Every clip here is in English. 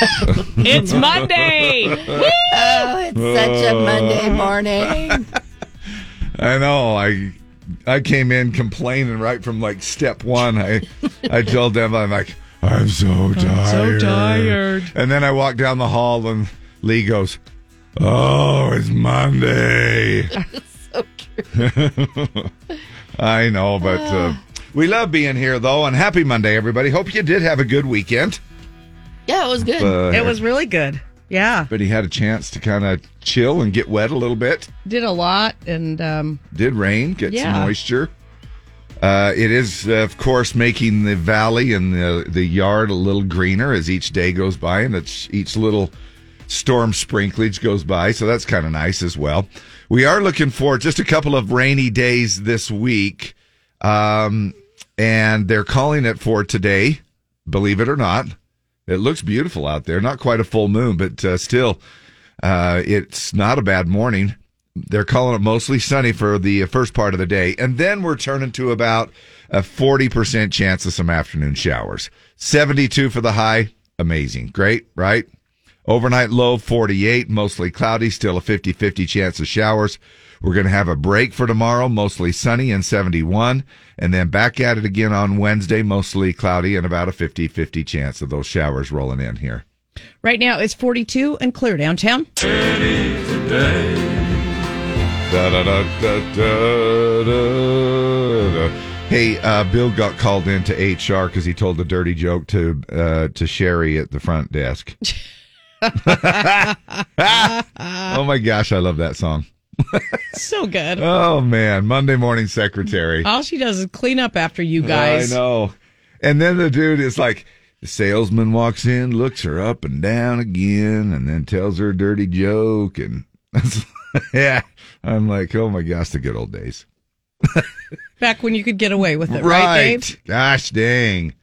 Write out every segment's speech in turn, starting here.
It's Monday. Oh, it's such a Monday morning. I know. I I came in complaining right from like step one. I I told them I'm like I'm so tired. So tired. And then I walked down the hall and Lee goes, "Oh, it's Monday." so true. I know, but uh, we love being here though, and happy Monday, everybody. Hope you did have a good weekend. Yeah, it was good. Uh, It was really good. Yeah. but he had a chance to kind of chill and get wet a little bit. Did a lot and um Did rain, get some moisture. Uh, it is, uh, of course, making the valley and the the yard a little greener as each day goes by, and it's, each little storm sprinklage goes by. So that's kind of nice as well. We are looking for just a couple of rainy days this week, um, and they're calling it for today. Believe it or not, it looks beautiful out there. Not quite a full moon, but uh, still, uh, it's not a bad morning. They're calling it mostly sunny for the first part of the day. And then we're turning to about a 40% chance of some afternoon showers. 72 for the high. Amazing. Great, right? Overnight low 48, mostly cloudy, still a 50 50 chance of showers. We're going to have a break for tomorrow, mostly sunny and 71, and then back at it again on Wednesday, mostly cloudy and about a 50 50 chance of those showers rolling in here. right now it's 42 and clear downtown. Da, da, da. Hey, uh, Bill got called into HR because he told a dirty joke to uh, to Sherry at the front desk. oh my gosh, I love that song. So good. Oh man, Monday morning secretary. All she does is clean up after you guys. I know. And then the dude is like, the salesman walks in, looks her up and down again, and then tells her a dirty joke. And yeah, I'm like, oh my gosh, the good old days. Back when you could get away with it, right, Dave? Gosh dang.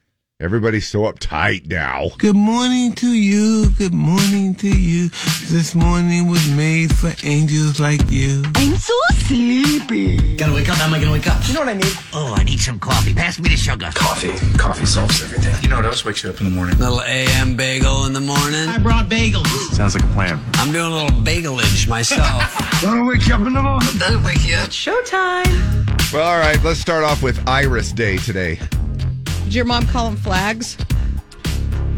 Everybody's so uptight now. Good morning to you. Good morning to you. This morning was made for angels like you. I'm so sleepy. Gotta wake up. How am I gonna wake up? You know what I need? Oh, I need some coffee. Pass me the sugar. Coffee. Coffee solves everything. You know what else wakes you up in the morning? Little AM bagel in the morning. I brought bagels. Sounds like a plan. I'm doing a little bagelage myself. Don't wake you up in the morning. Doesn't wake you up. Showtime. Well, all right, let's start off with Iris Day today. Did your mom call them flags?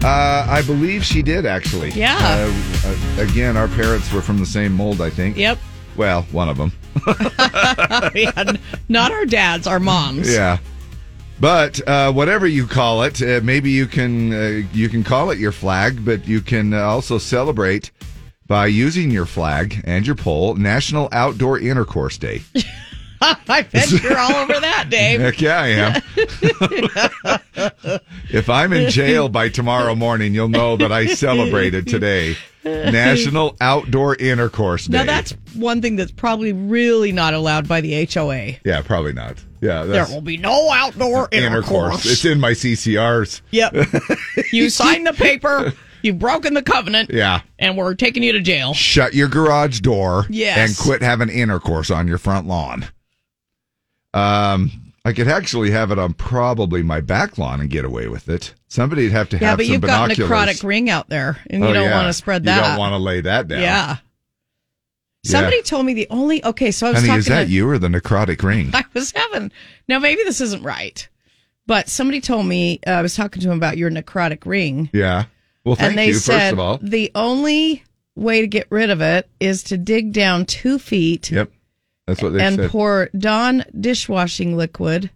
Uh, I believe she did actually. Yeah. Uh, uh, again, our parents were from the same mold, I think. Yep. Well, one of them. yeah, not our dads, our moms. Yeah. But uh, whatever you call it, uh, maybe you can uh, you can call it your flag, but you can uh, also celebrate by using your flag and your pole National Outdoor Intercourse Day. I bet you're all over that, Dave. Heck yeah, I am. if I'm in jail by tomorrow morning, you'll know that I celebrated today National Outdoor Intercourse Day. Now that's one thing that's probably really not allowed by the HOA. yeah, probably not. Yeah, There will be no outdoor intercourse. It's in my CCRs. Yep. you signed the paper. You've broken the covenant. Yeah. And we're taking you to jail. shut your garage door Yes. and quit having intercourse on your front lawn. Um, I could actually have it on probably my back lawn and get away with it. Somebody'd have to Yeah, have but some you've got binoculars. necrotic ring out there, and you Oh, don't yeah. want to spread that. You don't want to lay that down. Yeah. Somebody told me the only okay, so I was Honey, talking is that to, you or the necrotic ring? I was having now maybe this isn't right, but somebody told me uh, I was talking to him about your necrotic ring, Yeah. Well, thank and they you, said first of all. the only way to get rid of it is to dig down two feet Yep. That's what they said. and said. pour Dawn dishwashing liquid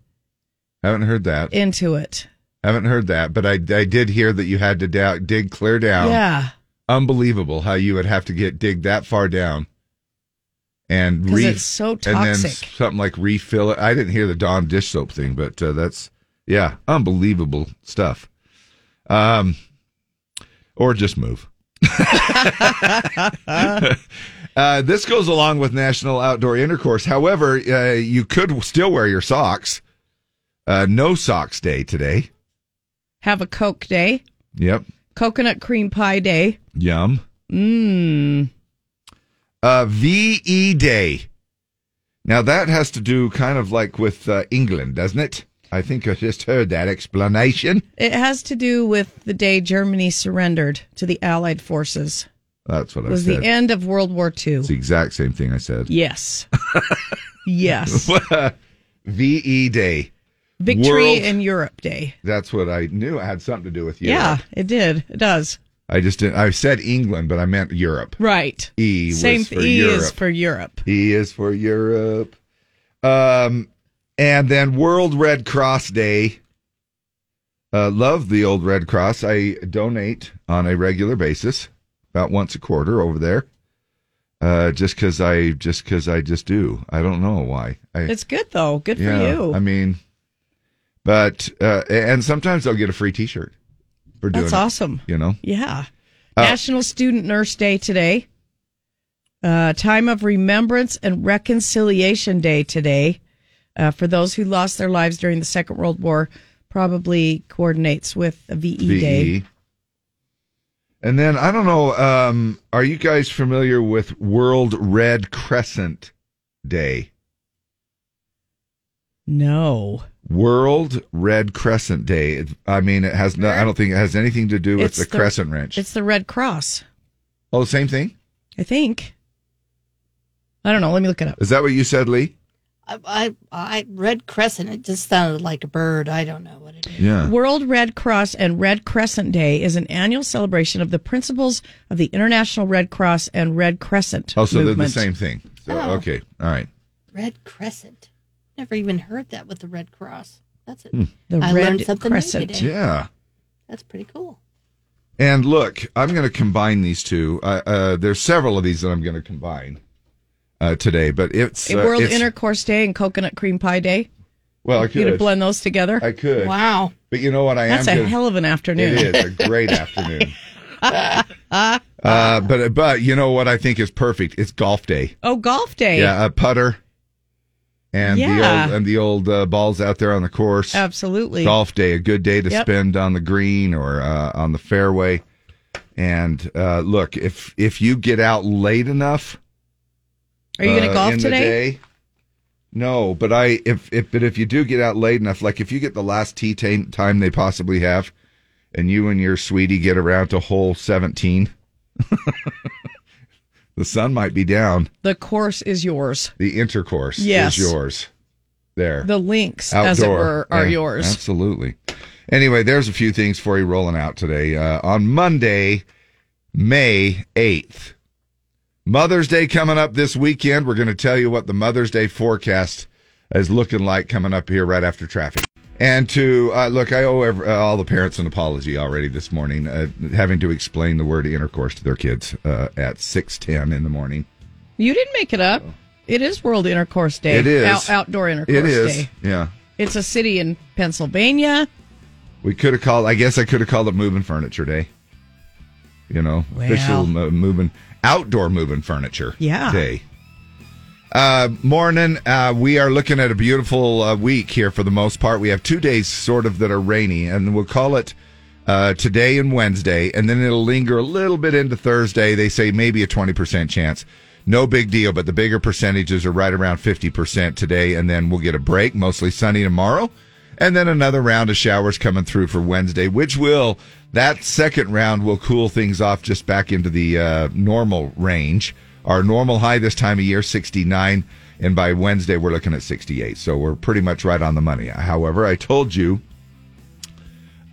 Haven't heard that. into it. Haven't heard that, but I, I did hear that you had to da- dig clear down. Yeah, Unbelievable how you would have to get dig that far down. And re- it's so and then toxic. something like refill it. I didn't hear the Dawn dish soap thing, but uh, that's yeah, unbelievable stuff. Um, or just move. uh, this goes along with National Outdoor Intercourse. However, uh, you could still wear your socks. Uh, no socks day today. have a Coke day, Yep. coconut cream pie day. Yum. Mmm. Uh, VE Day. Now that has to do kind of like with uh, England, doesn't it? I think I just heard that explanation. It has to do with the day Germany surrendered to the Allied forces. That's what I was said. Was the end of World War II. It's the exact same thing I said. Yes. yes. VE Day. Victory World- in Europe Day. That's what I knew. It had something to do with Europe. Yeah, it did. It does. I just didn't. I said England, but I meant Europe. Right. E Same for E Europe. is for Europe. E is for Europe. Um, and then World Red Cross Day. Uh, love the old Red Cross. I donate on a regular basis, about once a quarter over there. Uh, just because I just because I just do. I don't know why. I, It's good though. Good for you. I mean, but uh, and sometimes I'll get a free T-shirt for doing That's it, awesome. You know, Yeah. Uh, National Student Nurse Day today. Uh, time of Remembrance and Reconciliation Day today. Uh, for those who lost their lives during the Second World War, probably coordinates with a VE, Day. And then I don't know. Um, are you guys familiar with World Red Crescent Day? No. World Red Crescent Day. I mean, it has. No, I don't think it has anything to do with the, the- crescent wrench. It's the Red Cross, oh, same thing. I think. I don't know. Let me look it up. Is that what you said, Lee? I, I, I red crescent. It just sounded like a bird. I don't know what it is. Yeah. World Red Cross and Red Crescent Day is an annual celebration of the principles of the International Red Cross and Red Crescent Oh, so movement. they're the same thing. So Oh. okay, all right. Red crescent. Never even heard that with the Red Cross. That's it. The I Red learned something Crescent. new today. Yeah. That's pretty cool. And look, I'm going to combine these two. Uh, uh, there's several of these that I'm going to combine uh, today, but it's A uh, World it's- Intercourse Day and Coconut Cream Pie Day. Well, I You gonna could. blend those together? I could. Wow. But you know what? I That's am. a gonna- hell of an afternoon. It is a great afternoon. uh, but but you know what I think is perfect? It's golf day. Oh, golf day. Yeah, a putter, and the old and the old uh, balls out there on the course. Absolutely. Golf day, a good day to Yep. spend on the green or uh, on the fairway. And uh, look, if if you get out late enough, Are you going to uh, golf today? day- no, but I if if but if you do get out late enough, like if you get the last tee ta- time they possibly have, and you and your sweetie get around to hole seventeen, the sun might be down. The course is yours. The intercourse Yes. is yours. There, The links, as it were, are Yeah, yours. Absolutely. Anyway, there's a few things for you rolling out today. Uh, on Monday, May 8th, Mother's Day coming up this weekend. We're going to tell you what the Mother's Day forecast is looking like coming up here right after traffic. And to uh, look, I owe ev- uh, all the parents an apology already this morning, uh, having to explain the word intercourse to their kids uh, at six ten in the morning. You didn't make it up. It is World Intercourse Day. It is. Out- outdoor Intercourse It is, Day. yeah. It's a city in Pennsylvania. We could have called. I guess I could have called it moving furniture day. You know, Well. official mo- moving outdoor moving furniture. Yeah. Day. Uh, morning. Uh, we are looking at a beautiful uh, week here for the most part. We have two days sort of that are rainy, and we'll call it uh, today and Wednesday, and then it'll linger a little bit into Thursday. They say maybe a twenty percent chance. No big deal, but the bigger percentages are right around fifty percent today, and then we'll get a break, mostly sunny tomorrow, and then another round of showers coming through for Wednesday, which will that second round will cool things off just back into the uh, normal range. Our normal high this time of year, 69, and by Wednesday we're looking at 68. So we're pretty much right on the money. However, I told you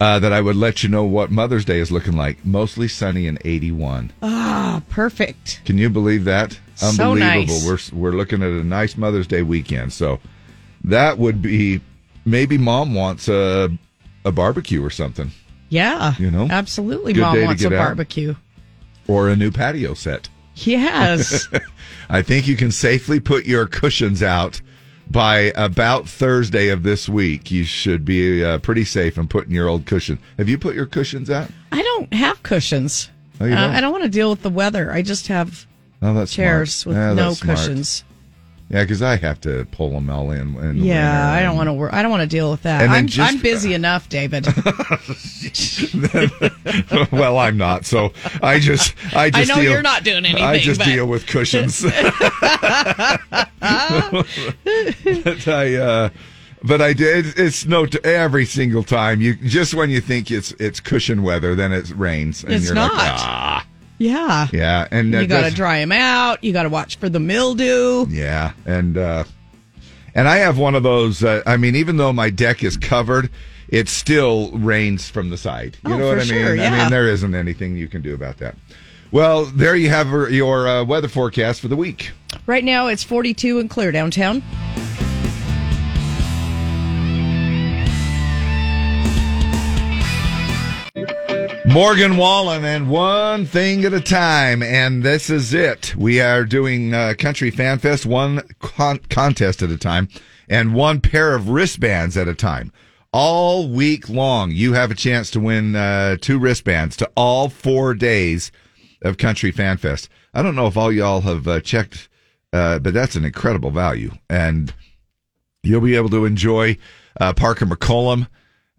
uh, that I would let you know what Mother's Day is looking like. Mostly sunny and 81. Ah, perfect. Can you believe that? So Unbelievable. nice. We're we're looking at a nice Mother's Day weekend. So that would be maybe mom wants a a barbecue or something Yeah. You know? Absolutely. Good Mom wants a get out. barbecue. or a new patio set. Yes. I think you can safely put your cushions out by about Thursday of this week. You should be uh, pretty safe in putting your old cushion. Have you put your cushions out? I don't have cushions. Oh, you Uh, don't? I don't want to deal with the weather. I just have Oh, chairs smart. with no cushions. Yeah, because I have to pull them all in. in Yeah, I don't want to work. I don't want to deal with that. I'm, just- I'm busy enough, David. well, I'm not. So I just, I just. I know deal, you're not doing anything. I just but deal with cushions. but I, uh, but I did. It's no t- every single time. You just when you think it's it's cushion weather, then it rains, and It's you're not. like, ah, Yeah. yeah, and uh, You got to dry them out. You got to watch for the mildew. Yeah, and uh, and I have one of those. Uh, I mean, even though my deck is covered, it still rains from the side. You Oh, know what I mean? sure, I mean, there isn't anything you can do about that. Well, there you have your- your uh, weather forecast for the week. Right now it's 42 and clear downtown. Morgan Wallen and one thing at a time, and this is it. We are doing uh, Country Fan Fest one con- contest at a time, and one pair of wristbands at a time. All week long, you have a chance to win uh, two wristbands to all four days of Country Fan Fest. I don't know if all y'all have uh, checked, uh, but that's an incredible value, and you'll be able to enjoy uh, Parker McCollum.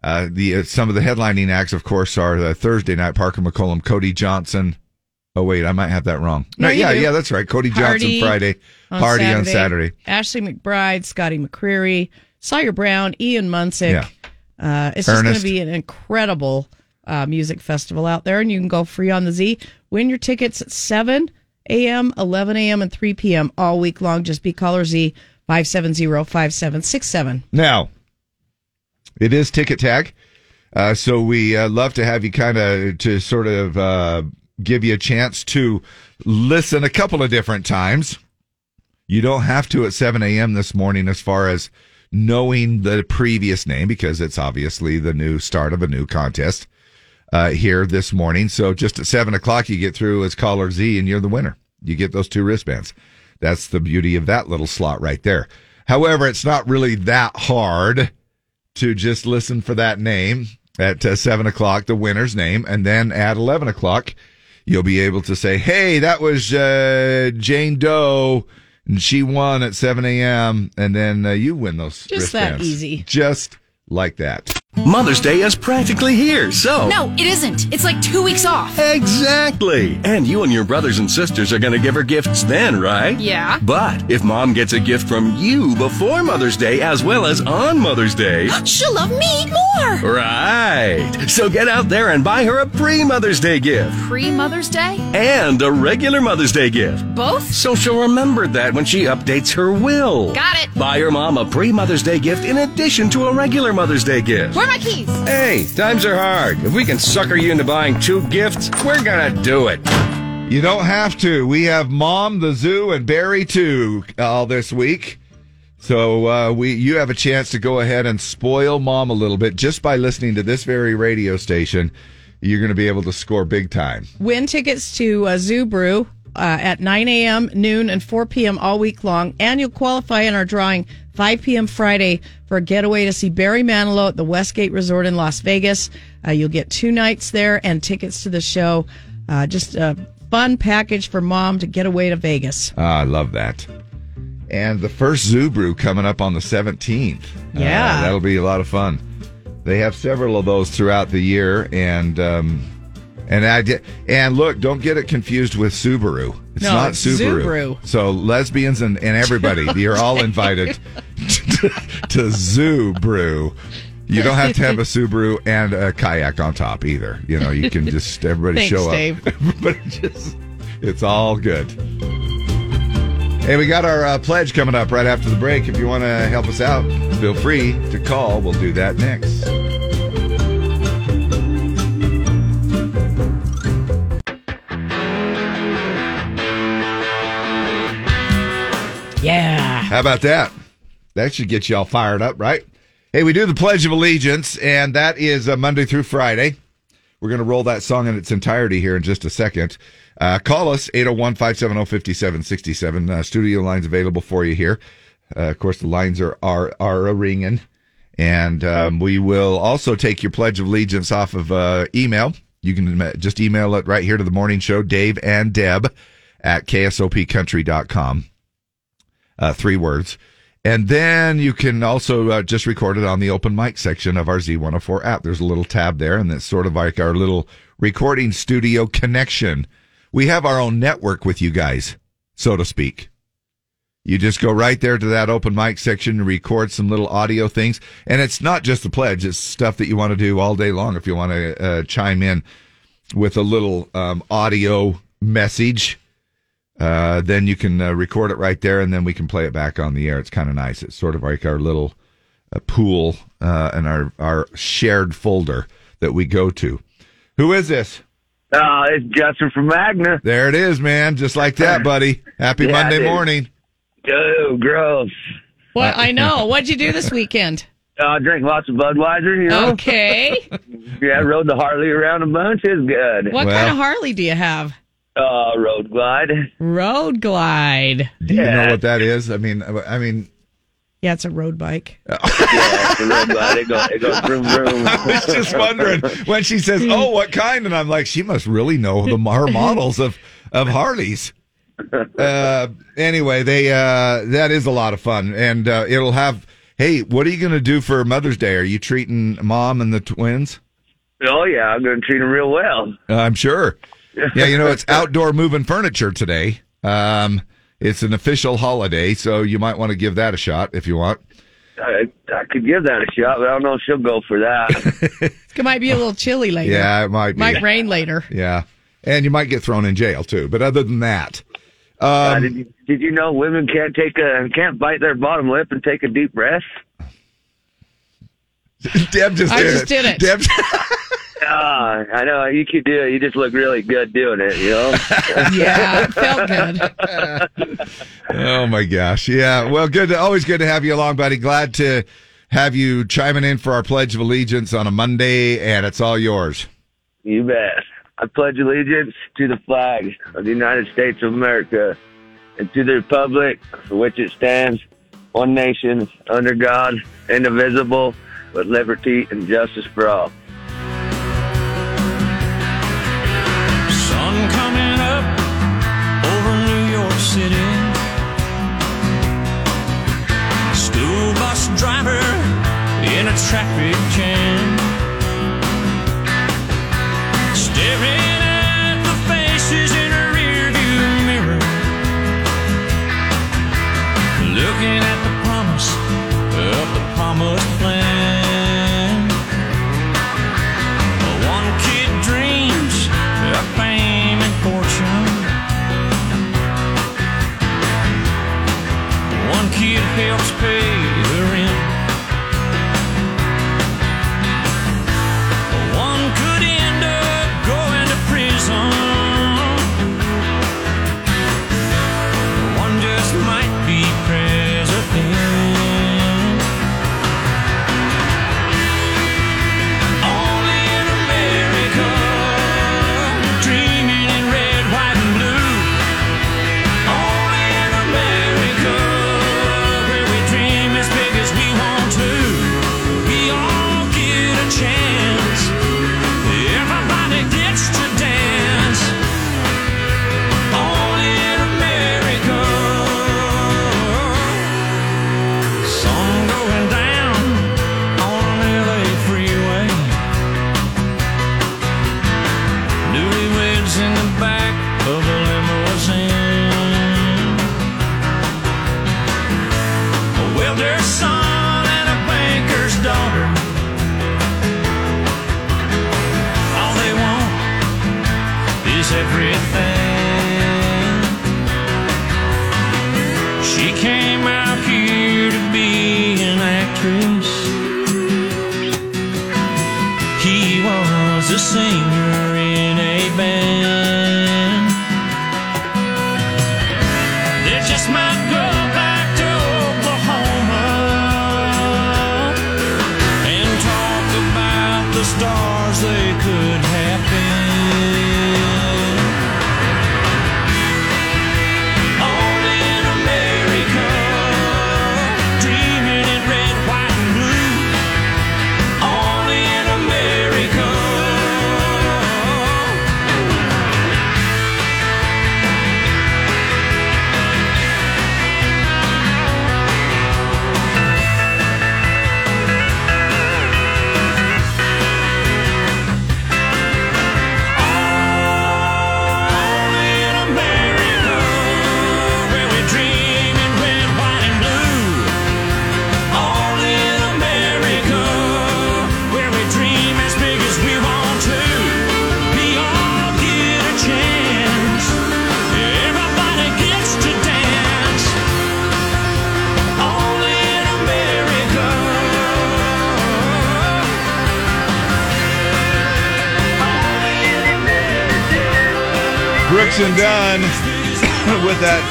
Uh, the uh, some of the headlining acts, of course, are the Thursday night Parker McCollum, Cody Johnson. Oh wait, I might have that wrong. No, you yeah, do. yeah, that's right. Cody Hardy Johnson Friday, Hardy on Saturday. Ashley McBryde, Scotty McCreery, Sawyer Brown, Ian Munsick. Yeah. Uh, it's just going to be an incredible uh, music festival out there, and you can go free on the Z. Win your tickets at 7 a.m., 11 a.m., and 3 p.m. all week long. Just be caller Z 570 5767. Now, it is ticket tag, uh, so we uh, love to have you kind of to sort of uh, give you a chance to listen a couple of different times. You don't have to at 7 a.m. this morning as far as knowing the previous name because it's obviously the new start of a new contest uh, here this morning. So just at 7 o'clock, you get through as caller Z and you're the winner. You get those two wristbands. That's the beauty of that little slot right there. However, it's not really that hard to just listen for that name at uh, 7 o'clock, the winner's name, and then at 11 o'clock, you'll be able to say, hey, that was uh, Jane Doe, and she won at 7 a.m., and then uh, you win those Just that easy. Just like that. Mother's Day is practically here, so. No, it isn't. It's like two weeks off. Exactly. And you and your brothers and sisters are going to give her gifts then, right? Yeah. But if mom gets a gift from you before Mother's Day as well as on Mother's Day. She'll love me more. Right. So get out there and buy her a pre Mother's Day gift Pre Mother's Day? and a regular Mother's Day gift. Both? So she'll remember that when she updates her will. Got it. Buy your mom a pre Mother's Day gift in addition to a regular Mother's Day gift. Where are my keys? Hey, times are hard. If we can sucker you into buying two gifts, we're gonna do it. You don't have to. We have Mom, the Zoo, and Barry too all this week. So uh, we, you have a chance to go ahead and spoil Mom a little bit just by listening to this very radio station. You're going to be able to score big time. Win tickets to uh, Zoo Brew uh, at 9 a.m., noon, and 4 p.m. all week long. And you'll qualify in our drawing 5 p.m. Friday for a getaway to see Barry Manilow at the Westgate Resort in Las Vegas. Uh, you'll get two nights there and tickets to the show. Uh, just a fun package for mom to get away to Vegas. Ah, I love that. And the first Zoo Brew coming up on the 17th. Uh, Yeah. that'll be a lot of fun. They have several of those throughout the year, and um, and I di- and look, don't get it confused with Subaru. It's No, not Subaru. Zubru. So lesbians and, and everybody, you're all invited to, to Zoo Brew. You don't have to have a Subaru and a kayak on top either. You know, you can just everybody Thanks, show up. it just it's all good. Hey, we got our uh, pledge coming up right after the break. If you want to help us out, feel free to call. We'll do that next. How about that? That should get you all fired up, right? Hey, we do the Pledge of Allegiance, and that is uh, Monday through Friday. We're going to roll that song in its entirety here in just a second. Uh, call us, 801 570 5767. Uh, Studio lines available for you here. Uh, of course, the lines are are, are a ringing. And um, we will also take your Pledge of Allegiance off of uh, email. You can uh, just email it right here to the morning show, Dave and Deb at ksopcountry.com uh, three words. And then you can also uh, just record it on the open mic section of our Z104 app. There's a little tab there, and it's sort of like our little recording studio connection. We have our own network with you guys, so to speak. You just go right there to that open mic section and record some little audio things. And it's not just the pledge, it's stuff that you want to do all day long if you want to uh, chime in with a little um, audio message. Uh, then you can uh, record it right there and then we can play it back on the air. It's kind of nice. It's sort of like our little uh, pool uh, and our, our shared folder that we go to. Who is this? Uh, it's Justin from Magna. There it is, man. Just like that, buddy. Happy Yeah, Monday dude. morning. Oh, gross. What I know. What'd you do this weekend? Uh, I drink lots of Budweiser, you know. Okay. Yeah, I rode the Harley around a bunch. It's good. What kind of Harley do you have? Uh, Road Glide. Road Glide. Do you know what that is? I mean, I mean, Yeah, it's a road bike. Yeah, it's a Road Glide. It goes, it goes vroom, vroom. I was just wondering when she says, "Oh, what kind?" and I'm like, she must really know the her models of of Harleys. Uh, anyway, they uh, that is a lot of fun, and uh, it'll have. Hey, what are you going to do for Mother's Day? Are you treating mom and the twins? Oh, yeah, I'm going to treat them real well. Uh, I'm sure. Yeah, you know it's outdoor moving furniture today. Um, it's an official holiday, so you might want to give that a shot if you want. I, I could give that a shot, but I don't know if she'll go for that. It might be a little chilly later. Yeah, it might be. Might rain later. Yeah, and you might get thrown in jail too. But other than that, Uh, um, did, you, did you know women can't take a can't bite their bottom lip and take a deep breath? Deb just I did just it. did it. Deb, Ah, I know you could do it. You just look really good doing it. You know. yeah, it felt good. oh my gosh, yeah. Well, good. To, always good to have you along, buddy. Glad to have you chiming in for our Pledge of Allegiance on a Monday, and it's all yours. You bet. I pledge allegiance to the flag of the United States of America and to the republic for which it stands, one nation, under God, indivisible, with liberty and justice for all. City. School bus driver in a traffic jam. Staring at the faces in a rearview mirror. Looking at the promise of the promised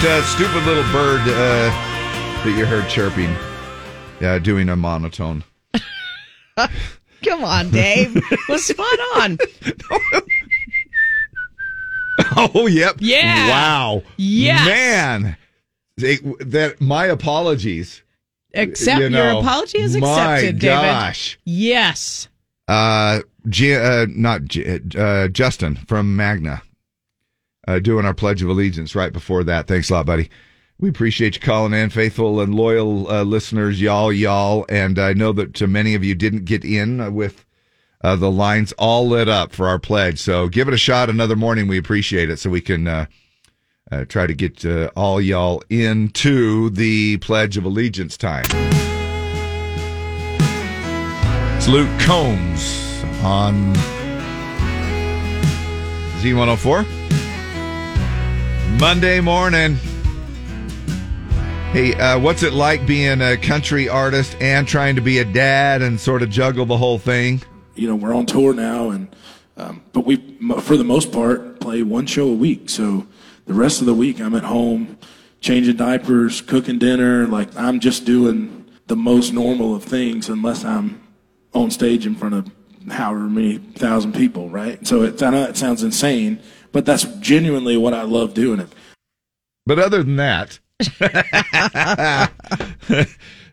uh, stupid little bird uh, that you heard chirping. Yeah, doing a monotone. Come on, Dave. was spot on. Oh, yep. Yeah. Wow. Yeah. Man. They, that my apologies. Accept You your apology is accepted, David. gosh. Yes. Uh, G, uh not G, uh, Justin from Magna, uh, doing our Pledge of Allegiance right before that. Thanks a lot, buddy. We appreciate you calling in, faithful and loyal uh, listeners, y'all, y'all. And I know that uh, many of you didn't get in with uh, the lines all lit up for our pledge. So give it a shot another morning. We appreciate it so we can uh, uh, try to get all y'all into the Pledge of Allegiance time. It's Luke Combs on Z104. Monday morning. Hey, uh, what's it like being a country artist and trying to be a dad and sort of juggle the whole thing? you know, we're on tour now, and um, but we, for the most part, play one show a week. So the rest of the week, I'm at home, changing diapers, cooking dinner. Like I'm just doing the most normal of things, unless I'm on stage in front of however many thousand people, right? So it, I know that sounds insane, but that's genuinely what I love doing it. But other than that,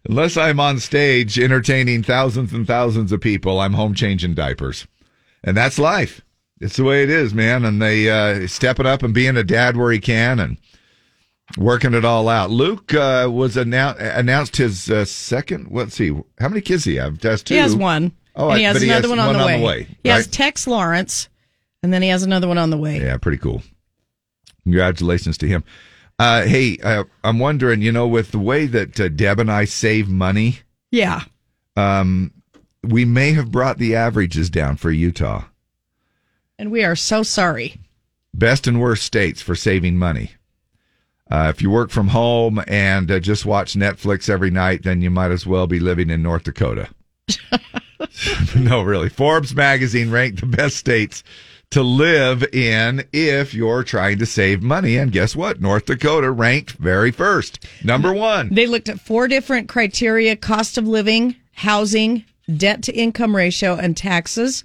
unless I'm on stage entertaining thousands and thousands of people, I'm home changing diapers. And that's life. It's the way it is, man. And they uh, stepping up and being a dad where he can and working it all out. Luke uh, was annou- announced his uh, second. Let's see, how many kids do he have? Has two. He has one. Oh, and he has but another one, on, the way. He has? Tex Lawrence, and then he has another one on the way. Yeah, pretty cool. Congratulations to him. Uh, hey, uh, I'm wondering, you know, with the way that uh, Deb and I save money, Yeah. um, we may have brought the averages down for Utah. And we are so sorry. Best and worst states for saving money. Uh, if you work from home and uh, just watch Netflix every night, then you might as well be living in North Dakota. no, really. Forbes magazine ranked the best states to live in if you're trying to save money. And guess what? North Dakota ranked very first, number one. They looked at four different criteria cost of living, housing, debt to income ratio, and taxes.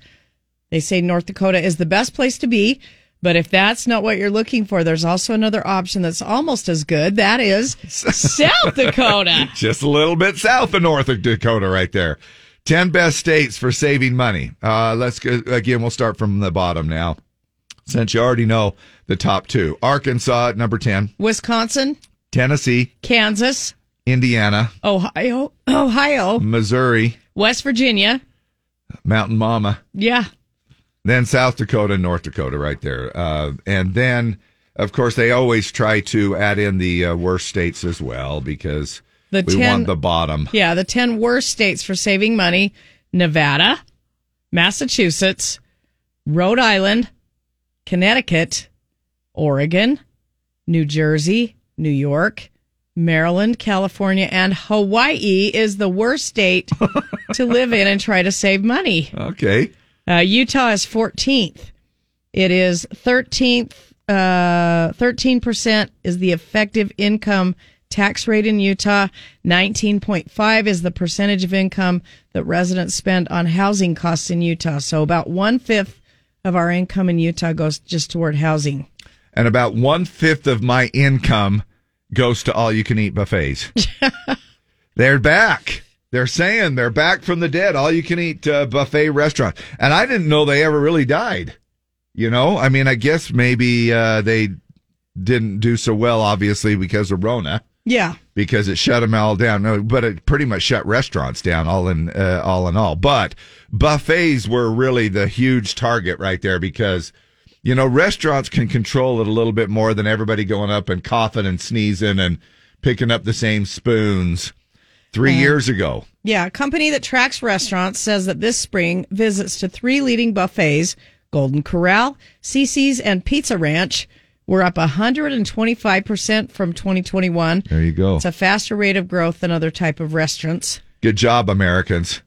They say North Dakota is the best place to be. But if that's not what you're looking for, there's also another option that's almost as good. That is South Dakota. Just a little bit south of North Dakota, right there. 10 best states for saving money. Uh, let's go again. We'll start from the bottom now, since you already know the top two Arkansas at number 10, Wisconsin, Tennessee, Kansas, Indiana, Ohio, Ohio, Missouri, West Virginia. Mountain Mama, Yeah. then South Dakota, and North Dakota, right there. Uh, and then, of course, they always try to add in the uh, worst states as well because The we 10 want the bottom. Yeah, the 10 worst states for saving money Nevada, Massachusetts, Rhode Island, Connecticut, Oregon, New Jersey, New York, Maryland, California, and Hawaii is the worst state to live in and try to save money. Okay. Uh, Utah is 14th. It is 13th. Uh, 13% is the effective income tax rate in Utah. 19.5 is the percentage of income that residents spend on housing costs in Utah. So about one fifth of our income in Utah goes just toward housing. and about one fifth of my income goes to all you can eat buffets. they're back. They're saying they're back from the dead. All you can eat uh, buffet restaurant. And I didn't know they ever really died. You know, I mean, I guess maybe uh, they didn't do so well, obviously, because of Rona, Yeah. because it shut them all down. No, but it pretty much shut restaurants down, all in uh, all in all. But buffets were really the huge target right there because you know, restaurants can control it a little bit more than everybody going up and coughing and sneezing and picking up the same spoons. Three Uh, years ago, Yeah, a company that tracks restaurants says that this spring visits to three leading buffets, Golden Corral, Cicis, and Pizza Ranch, were up 125% from 2021. there you go. It's a faster rate of growth than other type of restaurants. Good job, Americans.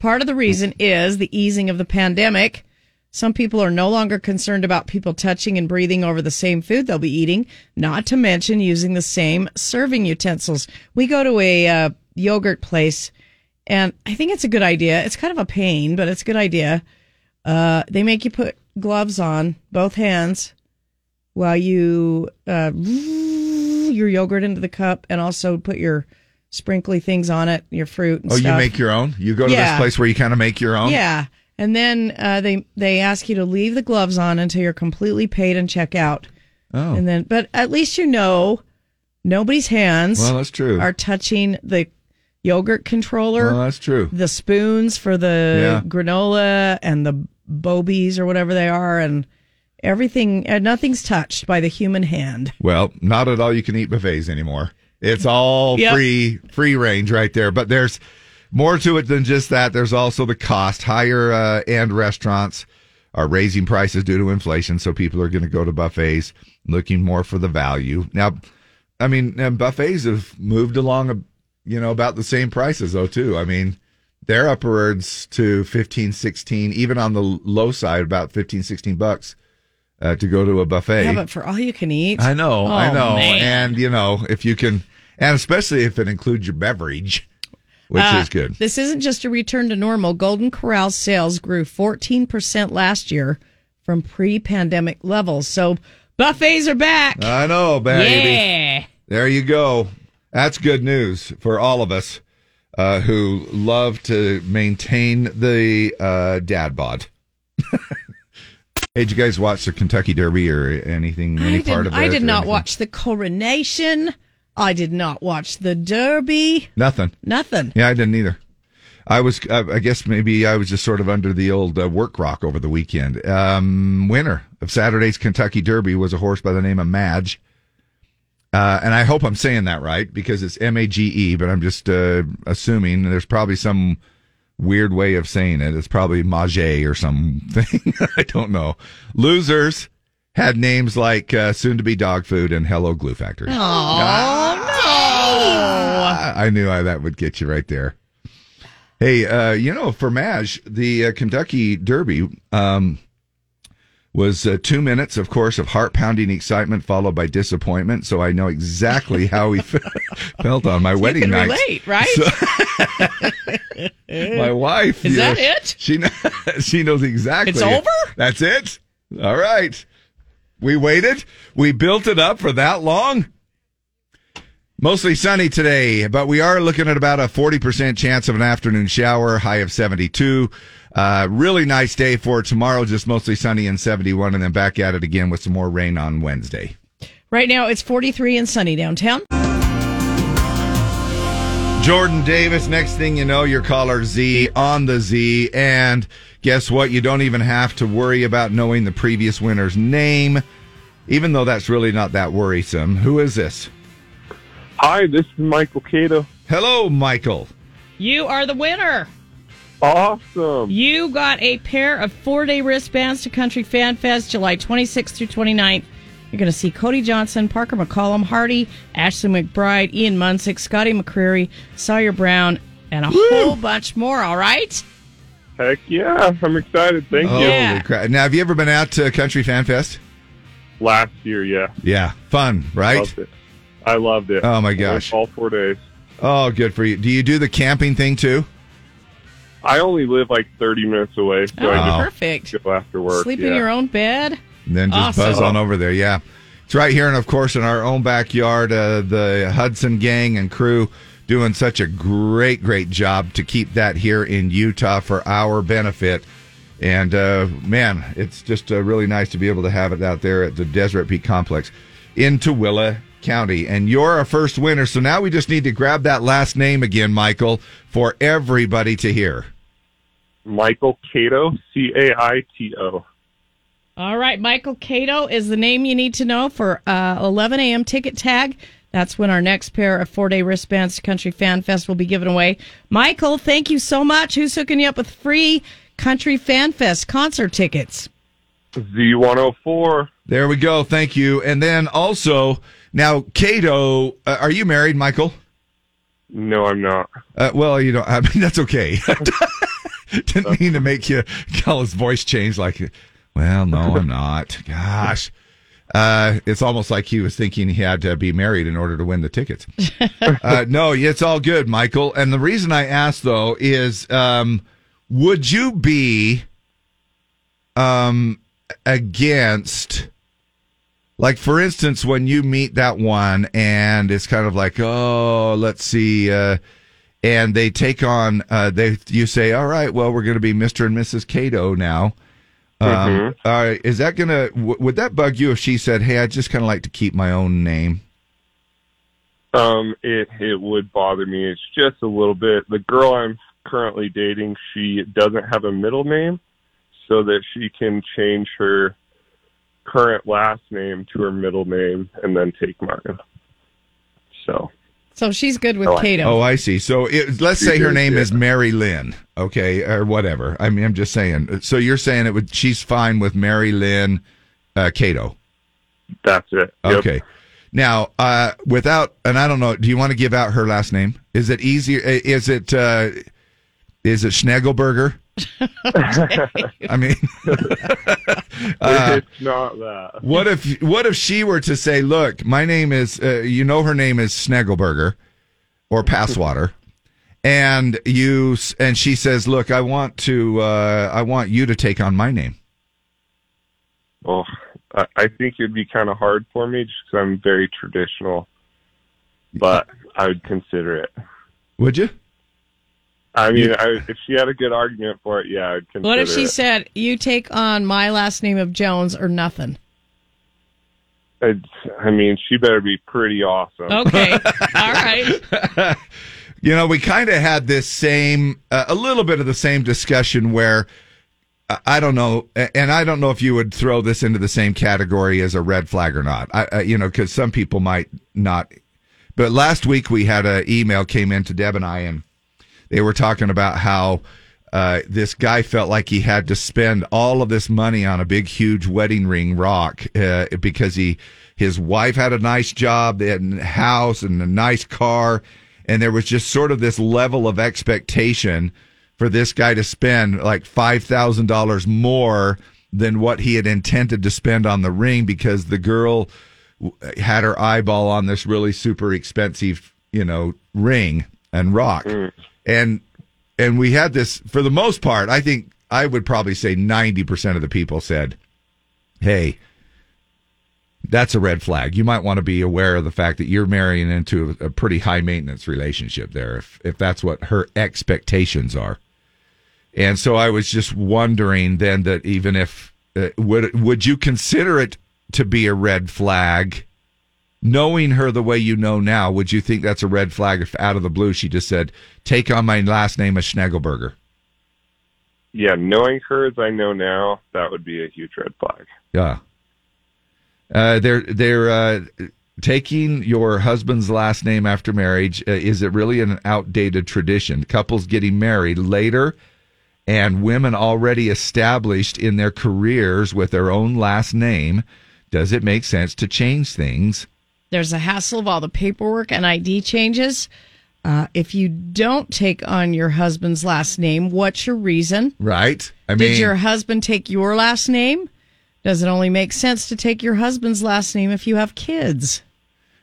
Part of the reason is the easing of the pandemic. Some people are no longer concerned about people touching and breathing over the same food they'll be eating, not to mention using the same serving utensils. We go to a uh, yogurt place, and I think it's a good idea. It's kind of a pain, but it's a good idea. Uh, they make you put gloves on both hands while you uh, your yogurt into the cup, and also put your sprinkly things on it, your fruit. And Oh, you make your own? You go to Yeah. this place where you kind of make your own? Yeah. And then uh, they they ask you to leave the gloves on until you're completely paid and check out. Oh. And then, but at least you know nobody's hands. Well, that's true. Are touching the yogurt controller. Well, that's true. The spoons for the Yeah. granola and the bobies or whatever they are, and everything. Uh, nothing's touched by the human hand. Well, not at all you can eat buffets anymore. It's all Yep. free free range right there. But there's more to it than just that. There's also the cost. Higher uh, end restaurants are raising prices due to inflation, so people are going to go to buffets looking more for the value. Now, I mean, and buffets have moved along, you know, about the same prices though too. I mean, they're upwards to 15, 16, even on the low side, about 15, 16 bucks uh, to go to a buffet. Yeah, but for all you can eat. I know, I Oh, know. man. And, you know, if you can, and especially if it includes your beverage, which Uh, is good. This isn't just a return to normal. Golden Corral sales grew 14% last year from pre pandemic levels. So buffets are back. I know, baby. Yeah. There you go. That's good news for all of us uh, who love to maintain the uh, dad bod. hey, did you guys watch the Kentucky Derby or anything, any I, part did, of it? I did not anything? watch the coronation. I did not watch the Derby. Nothing. Nothing. Yeah, I didn't either. I was, uh, I guess maybe I was just sort of under the old uh, work rock over the weekend. Um, winner of Saturday's Kentucky Derby was a horse by the name of Madge. Uh, and I hope I'm saying that right because it's M A G E, but I'm just uh, assuming there's probably some weird way of saying it. It's probably Mage or something. I don't know. Losers had names like uh, Soon to Be Dog Food and Hello Glue Factory. Ah, I knew I, that would get you right there. Hey, uh, you know, for Maj, the uh, Kentucky Derby um, was uh, two minutes, of course, of heart pounding excitement followed by disappointment. So I know exactly how he felt on my wedding night. relate, right? My wife. Is that know, it? She kn- she knows exactly. It's over? That's it. All right. We waited. We built it up for that long. Mostly sunny today, but we are looking at about a 40% chance of an afternoon shower, high of 72. Uh, really nice day for tomorrow, just mostly sunny and 71, and then back at it again with some more rain on Wednesday. Right now it's 43 and sunny downtown. Jordan Davis, next thing you know, your caller Z on the Z. And guess what? You don't even have to worry about knowing the previous winner's name, even though that's really not that worrisome. Who is this? Hi, this is Michael Caito. Hello, Michael. You are the winner. Awesome. You got a pair of four day wristbands to Country Fan Fest July 26th through 29th. You're going to see Cody Johnson, Parker McCollum, Hardy, Ashley McBryde, Ian Munsick, Scotty McCreery, Sawyer Brown, and a whole bunch more, all right? Heck yeah, I'm excited. Thank Holy you. Yeah. crap. Now, have you ever been out to Country Fan Fest? Last year, yeah. Yeah. Fun, right? Loved it. I loved it. Oh, my gosh. All four days. Oh, good for you. Do you do the camping thing too? I only live like 30 minutes away, so Oh, I just perfect. go after work. Sleep yeah. in your own bed. And then just Awesome. buzz on over there. Yeah. It's right here, and of course, in our own backyard, uh, the Hudson gang and crew doing such a great, great job to keep that here in Utah for our benefit. And uh, man, it's just uh, really nice to be able to have it out there at the Deseret Peak Complex in Tooele County. And you're a first winner. So now we just need to grab that last name again, Michael, for everybody to hear. Michael Caito, C A I T O. All right, Michael Caito is the name you need to know for uh, 11 a.m. ticket tag. That's when our next pair of four day wristbands to Country Fan Fest will be given away. Michael, thank you so much. Who's hooking you up with free Country Fan Fest concert tickets? Z104. There we go. Thank you. And then also, now, Caito, uh, are you married, Michael? No, I'm not. Uh, well, you know, I mean, that's okay. Didn't mean to make you call his voice change. Like, well, no, I'm not. Gosh, uh, it's almost like he was thinking he had to be married in order to win the tickets. uh, no, it's all good, Michael. And the reason I asked though is, um, would you be um, against? Like for instance, when you meet that one and it's kind of like, oh, let's see, uh, and they take on, uh, they you say, all right, well, we're going to be Mister and Mrs. Caito now. Um, Mhm. all right, is that gonna w- would that bug you if she said, hey, I just kind of like to keep my own name? Um, it it would bother me. It's just a little bit. The girl I'm currently dating, she doesn't have a middle name, so that she can change her current last name to her middle name and then take mine. So So she's good with Oh, Caito. Oh, I see. So it, let's She say her is, name yeah. is Mary Lynn, okay, or whatever. I mean, I'm just saying. So you're saying it would? She's fine with Mary Lynn uh, Caito. that's it. Yep. Okay. Now, uh, without, and I don't know, do you want to give out her last name? Is it easier? Is it, uh, is it Schnegelberger? I mean, uh, it's not that. what if, what if she were to say, look, my name is, uh, you know, her name is Schnegelberger or Passwater. And you, and she says, look, I want to, uh, I want you to take on my name. Well, I, I think it'd be kind of hard for me just because I'm very traditional, but I would consider it. Would you? I mean, I, if she had a good argument for it, yeah, I'd consider what if she it. said, you take on my last name of Jones or nothing? I'd, I mean, she better be pretty awesome. Okay. All right. You know, we kind of had this same, uh, a little bit of the same discussion where I- I don't know, and I don't know if you would throw this into the same category as a red flag or not. I, I you know, because some people might not. But last week we had an email came in to Deb and I, and they were talking about how uh, this guy felt like he had to spend all of this money on a big, huge wedding ring rock uh, because he his wife had a nice job, they had a house and a nice car, and there was just sort of this level of expectation for this guy to spend like five thousand dollars more than what he had intended to spend on the ring because the girl had her eyeball on this really super expensive, you know, ring and rock. And and we had this for the most part, I think I would probably say 90% of the people said, "Hey, that's a red flag. You might want to be aware of the fact that you're marrying into a, a pretty high maintenance relationship there if if that's what her expectations are." And so I was just wondering then that even if uh, would would you consider it to be a red flag knowing her the way you know now, would you think that's a red flag if out of the blue she just said, "Take on my last name as Schnegelberger"? Yeah, knowing her as I know now, that would be a huge red flag. Yeah. Uh, they're they're uh, taking your husband's last name after marriage. Uh, is it really an outdated tradition? Couples getting married later, and women already established in their careers with their own last name. Does it make sense to change things? There's a hassle of all the paperwork and ID changes. Uh, if you don't take on your husband's last name, what's your reason? Right. I mean, Did your husband take your last name? Does it only make sense to take your husband's last name if you have kids?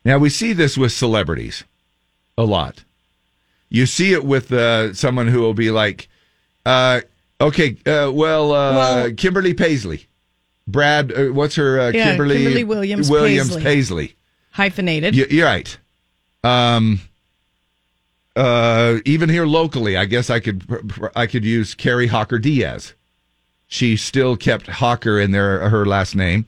Now we see this with celebrities a lot. You see it with uh, someone who will be like, uh, "Okay, uh, well, uh, Well- Kimberly Paisley, Brad, uh, what's her uh, Yeah, Kimberly Kimberly Williams Williams Paisley. Paisley. Hyphenated. You- You're right. Um, uh, even here locally, I guess I could I could use Carrie Hawker Diaz. She still kept Hawker in there, her last name.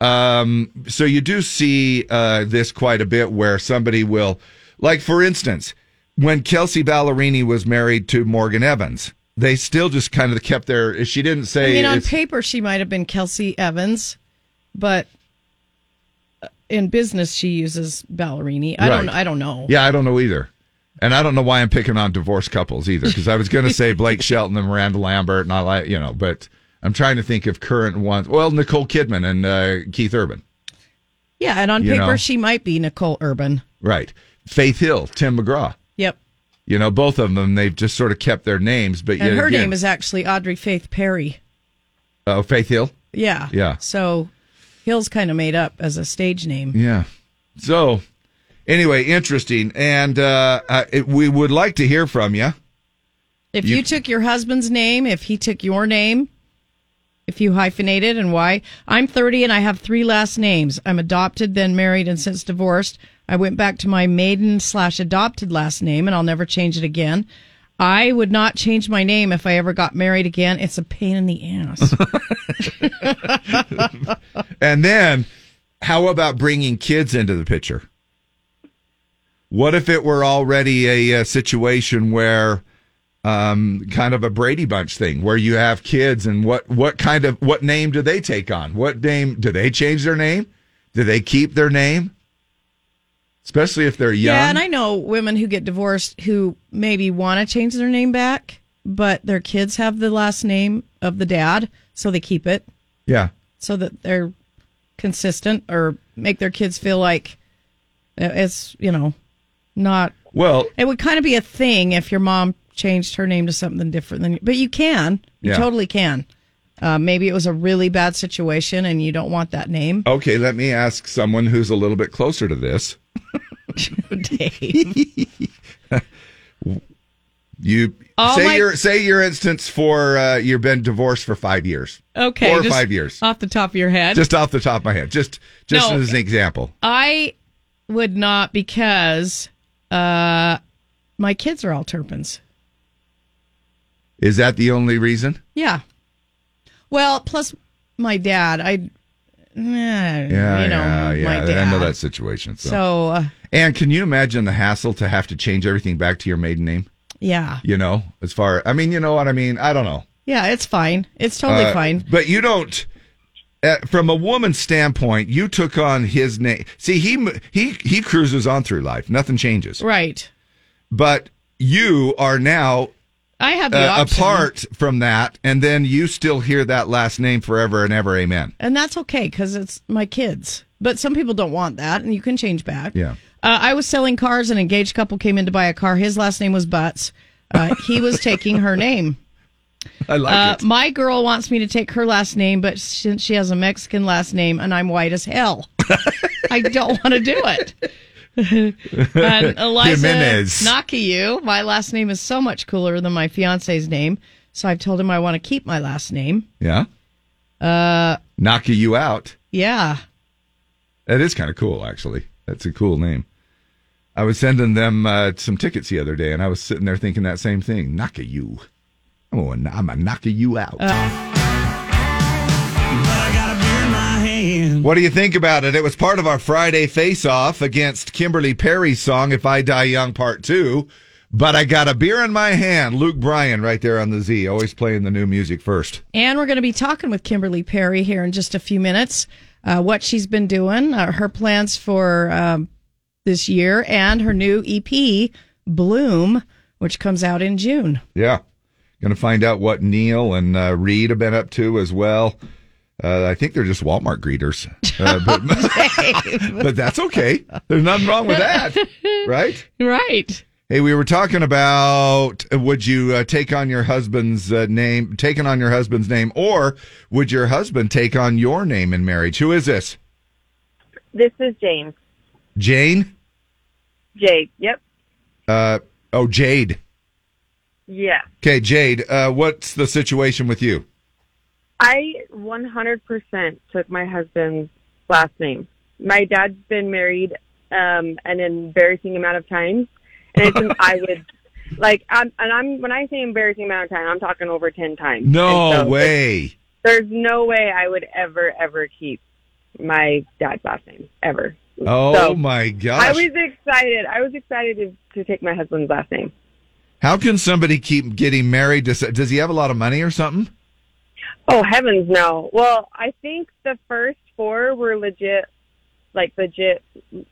Um, so you do see uh, this quite a bit where somebody will, like for instance, when Kelsey Ballerini was married to Morgan Evans, they still just kind of kept their. She didn't say. I mean, on paper, she might have been Kelsey Evans, but in business, she uses Ballerini. I don't. Right. I don't know. Yeah, I don't know either. And I don't know why I'm picking on divorced couples either, because I was going to say Blake Shelton and Miranda Lambert, and I like, you know, but I'm trying to think of current ones. Well, Nicole Kidman and uh, Keith Urban. Yeah, and on You paper, know. she might be Nicole Urban. Right. Faith Hill, Tim McGraw. Yep. You know, both of them, they've just sort of kept their names. But And yet her again- name is actually Audrey Faith Perry. Oh, Faith Hill? Yeah. Yeah. So Hill's kind of made up as a stage name. Yeah. So, anyway, interesting. And uh, uh, it, we would like to hear from you. If You- you, took your husband's name, if he took your name, if you hyphenated and why. I'm 30 and I have three last names. I'm adopted, then married, and since divorced. I went back to my maiden slash adopted last name and I'll never change it again. I would not change my name if I ever got married again. It's a pain in the ass. And then, how about bringing kids into the picture? What if it were already a, uh situation where, um, kind of a Brady Bunch thing, where you have kids, and what what kind of what name do they take on? What name do they change their name? Do they keep their name? Especially if they're young. Yeah, and I know women who get divorced who maybe want to change their name back, but their kids have the last name of the dad, so they keep it yeah. so that they're consistent or make their kids feel like it's, you know, not. Well, It would kind of be a thing if your mom changed her name to something different than, but you can. You Yeah. totally can. Uh, maybe it was a really bad situation and you don't want that name. Okay, let me ask someone who's a little bit closer to this. You All say my- your say your instance for uh, you've been divorced for five years. Okay. four or five years. Off the top of your head. Just off the top of my head, just just No. as an example. I would not because uh, my kids are all Turpins. Is that the only reason? Yeah. Well, plus my dad, I, eh, Yeah, you know, yeah, yeah. I know that situation. So, So, uh, and can you imagine the hassle to have to change everything back to your maiden name? yeah, You know, as far I mean, you know what I mean. I don't know. yeah, it's fine. It's totally Uh, fine. But you don't. Uh, from a woman's standpoint, you took on his name. See, he he he cruises on through life. Nothing changes. Right. But you are now I have the uh, option. apart from that, and then you still hear that last name forever and ever. Amen. And that's okay because it's my kids. But some people don't want that, and you can change back. Yeah. Uh, I was selling cars. An engaged couple came in to buy a car. His last name was Butts. Uh, he was taking her name. I like Uh, it. my girl wants me to take her last name, but since she has a Mexican last name and I'm white as hell, I don't want to do it. And Eliza. Nakayu, my last name is so much cooler than my fiance's name, so I've told him I want to keep my last name. Yeah. Uh, Knocking you out. yeah. That is kind of cool, actually. That's a cool name. I was sending them uh, some tickets the other day, and I was sitting there thinking that same thing. Knocking you. Oh, I'm a knocking you out. What do you think about it? It was part of our Friday face off against Kimberly Perry's song, If I Die Young Part 2. But I got a beer in my hand. Luke Bryan right there on the Z, always playing the new music first. And we're going to be talking with Kimberly Perry here in just a few minutes. Uh, what she's been doing, uh, her plans for um, this year, and her new EP, Bloom, which comes out in June. Yeah. Going to find out what Neil and uh, Reed have been up to as well. Uh, I think they're just Walmart greeters. Uh, but, but that's okay. There's nothing wrong with that. Right? Right. Hey, we were talking about uh, would you uh, take on your husband's uh, name, taking on your husband's name, or would your husband take on your name in marriage? Who is this? This is James. Jane? Jade. Yep. Uh, oh, Jade. Yeah. Okay, Jade, uh, what's the situation with you? I 100% took my husband's last name. My dad's been married um, an embarrassing amount of times, and it's I would like I'm and I'm when I say embarrassing amount of time, I'm talking over 10 times. No so way. There's no way I would ever ever keep my dad's last name ever. Oh So, my gosh. I was excited. I was excited to, to take my husband's last name. How can somebody keep getting married? Does, does he have a lot of money or something? Oh heavens, no. Well, I think the first four were legit, like legit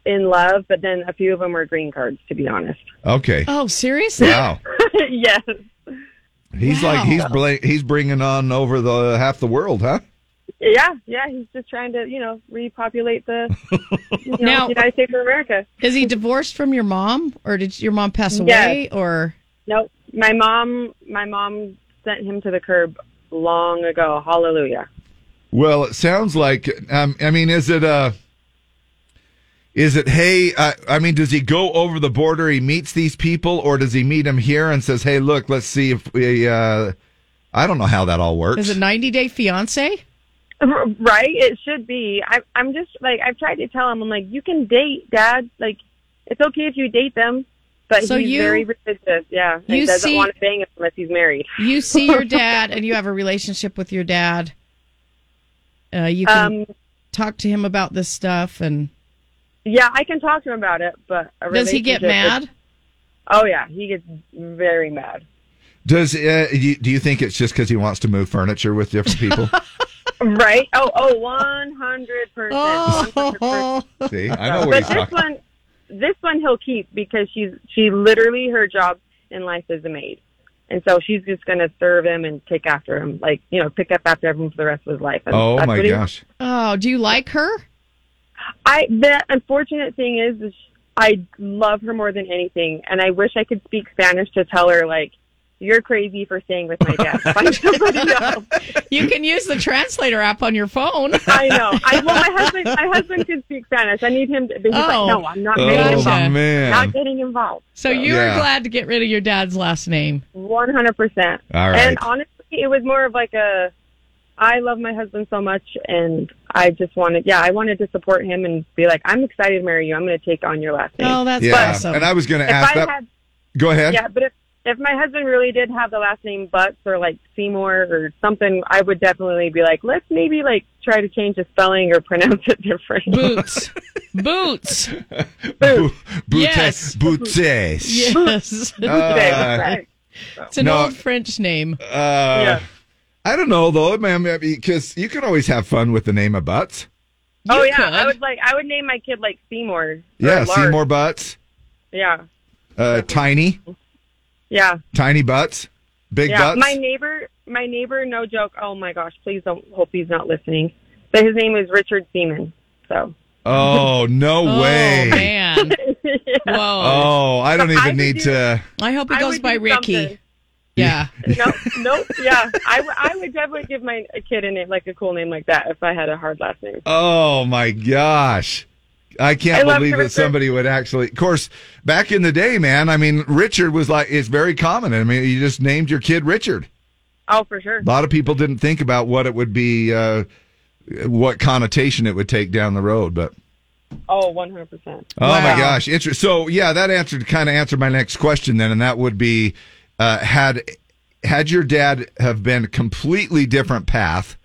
in love, but then a few of them were green cards, to be honest. Okay. Oh, seriously? Wow. yes. He's like he's bla- he's bringing on over the half the world, huh? Yeah, yeah, he's just trying to, you know, repopulate the, you know, Now- United States of America. Is he divorced from your mom, or did your mom pass Yes. away, or Nope. My mom, my mom sent him to the curb long ago. Hallelujah. Well, it sounds like. Um, I mean, is it uh Is it hey? Uh, I mean, does he go over the border? He meets these people, or does he meet them here and says, "Hey, look, let's see if we." Uh, I don't know how that all works. is it 90 Day Fiance? Right? It should be. I, I'm just like I've tried to tell him. I'm like, you can date, Dad. Like, it's okay if you date them, but So he's you- very religious. Yeah, he doesn't see- want to bang him unless he's married. You see your dad, and you have a relationship with your dad. Uh, you can Um, talk to him about this stuff, and Yeah, I can talk to him about it, but a does he get relationship is- mad? Oh yeah, he gets very mad. Does uh, you, do you think it's just because he wants to move furniture with different people? Right? Oh, oh, one hundred percent. Oh. see, I know what But he's this talking. one, this one he'll keep because she's she literally her job in life is a maid, and so she's just gonna serve him and take after him, like you know, pick up after him for the rest of his life. And Oh that's my gosh! Oh, do you like her? I the unfortunate thing is, is I love her more than anything, and I wish I could speak Spanish to tell her like, "You're crazy for staying with my dad. Find somebody else." You can use the translator app on your phone. I know. I well, my husband, my husband can speak Spanish. I need him. To, but he's Oh. like, "No, I'm not Oh, getting involved. man. Not getting involved." So you Yeah. were glad to get rid of your dad's last name. One hundred percent. All right. And honestly, it was more of like a. I love my husband so much, and I just wanted, yeah, I wanted to support him and be like, I'm excited to marry you. I'm going to take on your last name. Oh, that's yeah, awesome. and I was going to if ask I that. had, Go ahead. yeah, but if if my husband really did have the last name Butts or like Seymour or something, I would definitely be like, let's maybe like try to change the spelling or pronounce it different. Boots. Boots. Bu- Bootes. Yes. Bootes. Yes. Uh, Right. it's an no. old French name. Uh, Yeah. I don't know though, man, because you can always have fun with the name of Butts. oh yeah, could. I would like I would name my kid like Seymour. Yeah, Seymour Butts, Yeah, uh, tiny, yeah, tiny Butts, big yeah. Butts. My neighbor, my neighbor, no joke. Oh my gosh, please don't. Hope he's not listening. But his name is Richard Seaman. So. oh no Oh, way! man. Whoa. Oh, I don't even would need do- to. I hope he goes by Ricky. something. Yeah. no, no, yeah. I, w- I would definitely give my a kid a name like a cool name like that if I had a hard last name. Oh my gosh. I can't I believe that Richard. somebody would actually. Of course, back in the day, man. I mean, Richard was like it's very common. I mean, you just named your kid Richard. Oh, for sure. A lot of people didn't think about what it would be, uh, what connotation it would take down the road. But Oh, Oh, one hundred percent. oh my gosh, Inter- so yeah, that answered kind of answered my next question then, and that would be uh, had had your dad have been completely different path.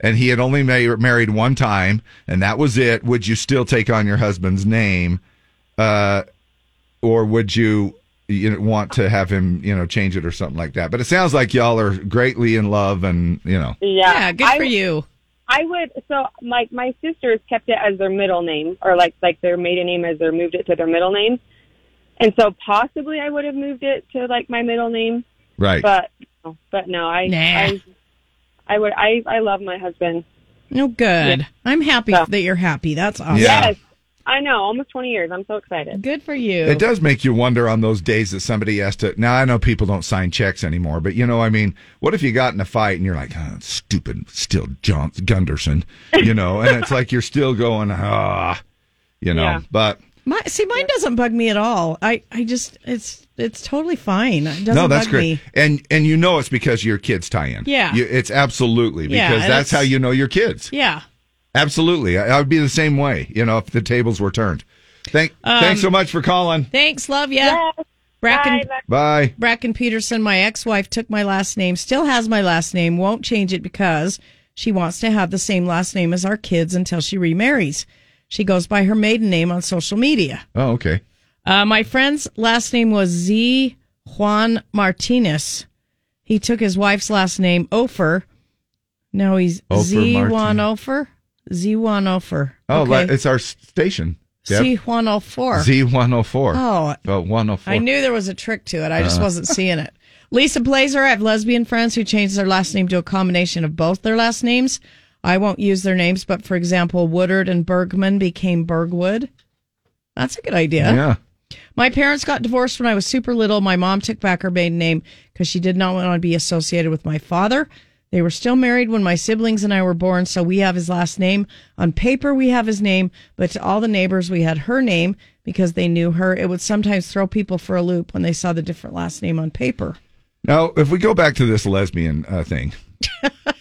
And he had only ma- married one time, and that was it. Would you still take on your husband's name, uh, or would you, you know, want to have him, you know, change it or something like that? But it sounds like y'all are greatly in love, and you know, Yeah, Yeah, good I, for you. I would. So, like, my sisters kept it as their middle name, or like like their maiden name as they moved it to their middle name, and so possibly I would have moved it to like my middle name, right? but but no, I Nah. I, I would I I love my husband. No good. Yeah. I'm happy Yeah. that you're happy. That's awesome. Yeah. Yes, I know, almost twenty years. I'm so excited. Good for you. It does make you wonder on those days that somebody has to. Now I know people don't sign checks anymore, but you know, I mean, what if you got in a fight and you're like, oh, stupid, still John Gunderson, you know, and it's like you're still going, ah, you know, Yeah. but My, see, mine doesn't bug me at all. I, I just, it's, it's totally fine. It doesn't no, that's bug great, me. and and you know it's because your kids tie in. Yeah. you, it's absolutely because Yeah, that's that's- how you know your kids. Yeah. Absolutely, I, I would be the same way, you know, if the tables were turned. Thank, Um, thanks so much for calling. Thanks. Love ya. Bracken, Bye. Bye. Bracken Peterson, my ex-wife, took my last name, still has my last name, won't change it because she wants to have the same last name as our kids until she remarries. She goes by her maiden name on social media. Oh, okay. Uh, my friend's last name was Z Juan Martinez. He took his wife's last name, Ofer. Now he's Z Juan Ofer. Z Juan Ofer. Oh, okay. it's our station. Juan Ofer. Z104. Oh. Oh, 104. I knew there was a trick to it. I just Uh. wasn't seeing it. Lisa Blazer, I have lesbian friends who changed their last name to a combination of both their last names. I won't use their names, but for example, Woodard and Bergman became Bergwood. That's a good idea. Yeah. My parents got divorced when I was super little. My mom took back her maiden name because she did not want to be associated with my father. They were still married when my siblings and I were born, so we have his last name. On paper, we have his name, but to all the neighbors, we had her name because they knew her. It would sometimes throw people for a loop when they saw the different last name on paper. Now, if we go back to this lesbian uh, thing,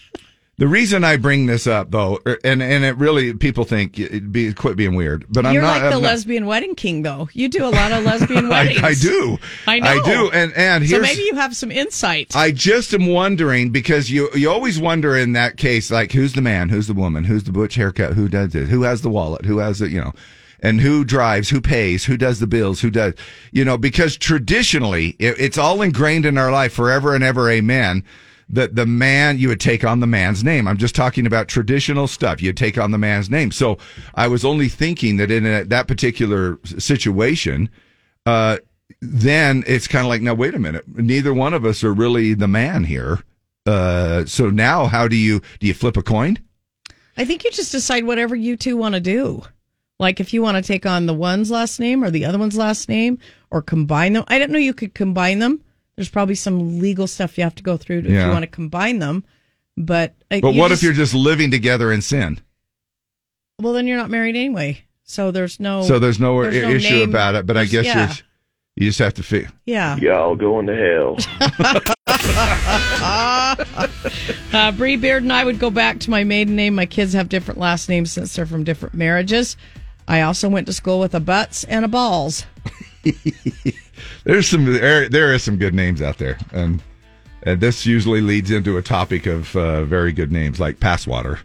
the reason I bring this up, though, er, and and it really people think it'd be quit being weird, but I'm You're not. like the I'm not- lesbian wedding king, though. You do a lot of lesbian weddings. I do. I know. I do. And and so maybe you have some insight. I just am wondering because you you always wonder in that case like who's the man, who's the woman, who's the butch haircut, who does it, who has the wallet, who has it, you know, and who drives, who pays, who does the bills, who does, you know, because traditionally it, it's all ingrained in our life forever and ever. Amen. That the man you would take on the man's name. I'm just talking about traditional stuff. You'd take on the man's name. So I was only thinking that in a, that particular situation, uh, then it's kind of like, now wait a minute, neither one of us are really the man here. Uh, so now how do you do? You flip a coin? I think you just decide whatever you two want to do. Like if you want to take on the one's last name or the other one's last name or combine them. I didn't know you could combine them. There's probably some legal stuff you have to go through if Yeah. you want to combine them. But uh, But what just- if you're just living together in sin? well? Then you're not married anyway. So there's no. so there's no, there's no issue name. about it. But I guess yeah. you're you just have to feel. Yeah. Y'all going to hell. uh, Bree Beard and I would go back to my maiden name. My kids have different last names since they're from different marriages. I also went to school with a butts and a balls. There's some there, there is some good names out there, and, and this usually leads into a topic of uh, very good names like Passwater.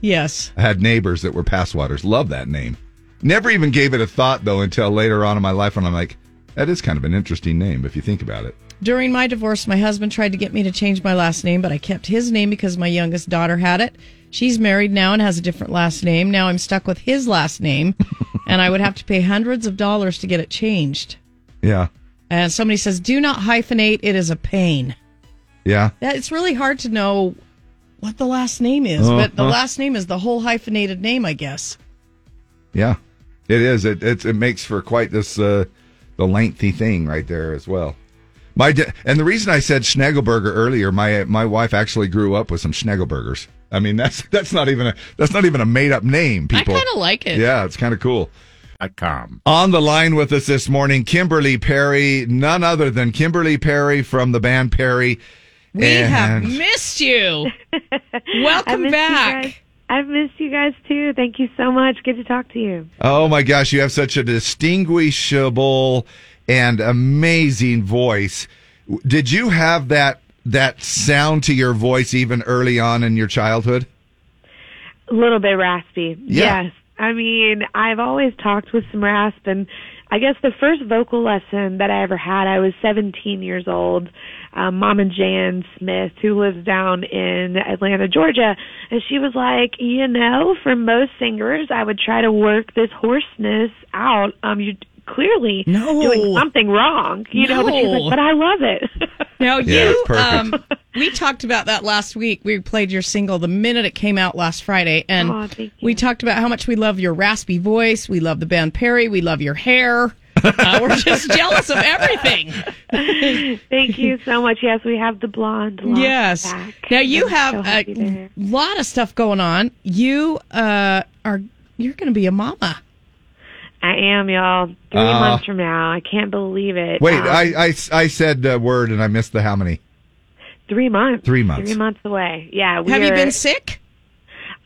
Yes. I had neighbors that were Passwaters. Love that name. Never even gave it a thought though until later on in my life when I'm like, that is kind of an interesting name if you think about it. During my divorce, my husband tried to get me to change my last name, but I kept his name because my youngest daughter had it. She's married now and has a different last name. Now I'm stuck with his last name, and I would have to pay hundreds of dollars to get it changed. Yeah, And somebody says, "Do not hyphenate; it is a pain." yeah. That it's really hard to know what the last name is, but the last name is the whole hyphenated name, I guess. Yeah, it is. It it, it makes for quite this uh, the lengthy thing right there as well. My and the reason I said Schnegelberger earlier, my my wife actually grew up with some Schnegelbergers. I mean, that's that's not even a that's not even a made up name. People, I kind of like it. yeah, it's kind of cool. Com. On the line with us this morning, Kimberly Perry, none other than Kimberly Perry from the band Perry. We have missed you. Welcome missed back. guys. I've missed you guys too. Thank you so much. Good to talk to you. Oh my gosh, you have such a distinguishable and amazing voice. Did you have that that sound to your voice even early on in your childhood? A little bit raspy. Yeah. Yes. I mean, I've always talked with some rasp and I guess the first vocal lesson that I ever had, I was 17 years old. Um, Mom and Jan Smith, who lives down in Atlanta, Georgia, and she was like, you know, for most singers, I would try to work this hoarseness out. Um, you clearly No. doing something wrong, you know. But she's like, but I love it. Now Yeah, you, it's perfect. um, we talked about that last week. We played your single the minute it came out last Friday, and Aw, thank we talked about how much we love your raspy voice. We love the band Perry. We love your hair. Uh, we're just jealous of everything. Thank you so much. Yes, we have the blonde. locks Yes. back. Now you I'm have so a lot of stuff going on. You uh, are you're going to be a mama. I am, y'all. Three Uh, months from now. I can't believe it. Wait, Um, I, I I said a word and I missed the how many? Three months. Three months. Three months away. Yeah. We Have you been sick?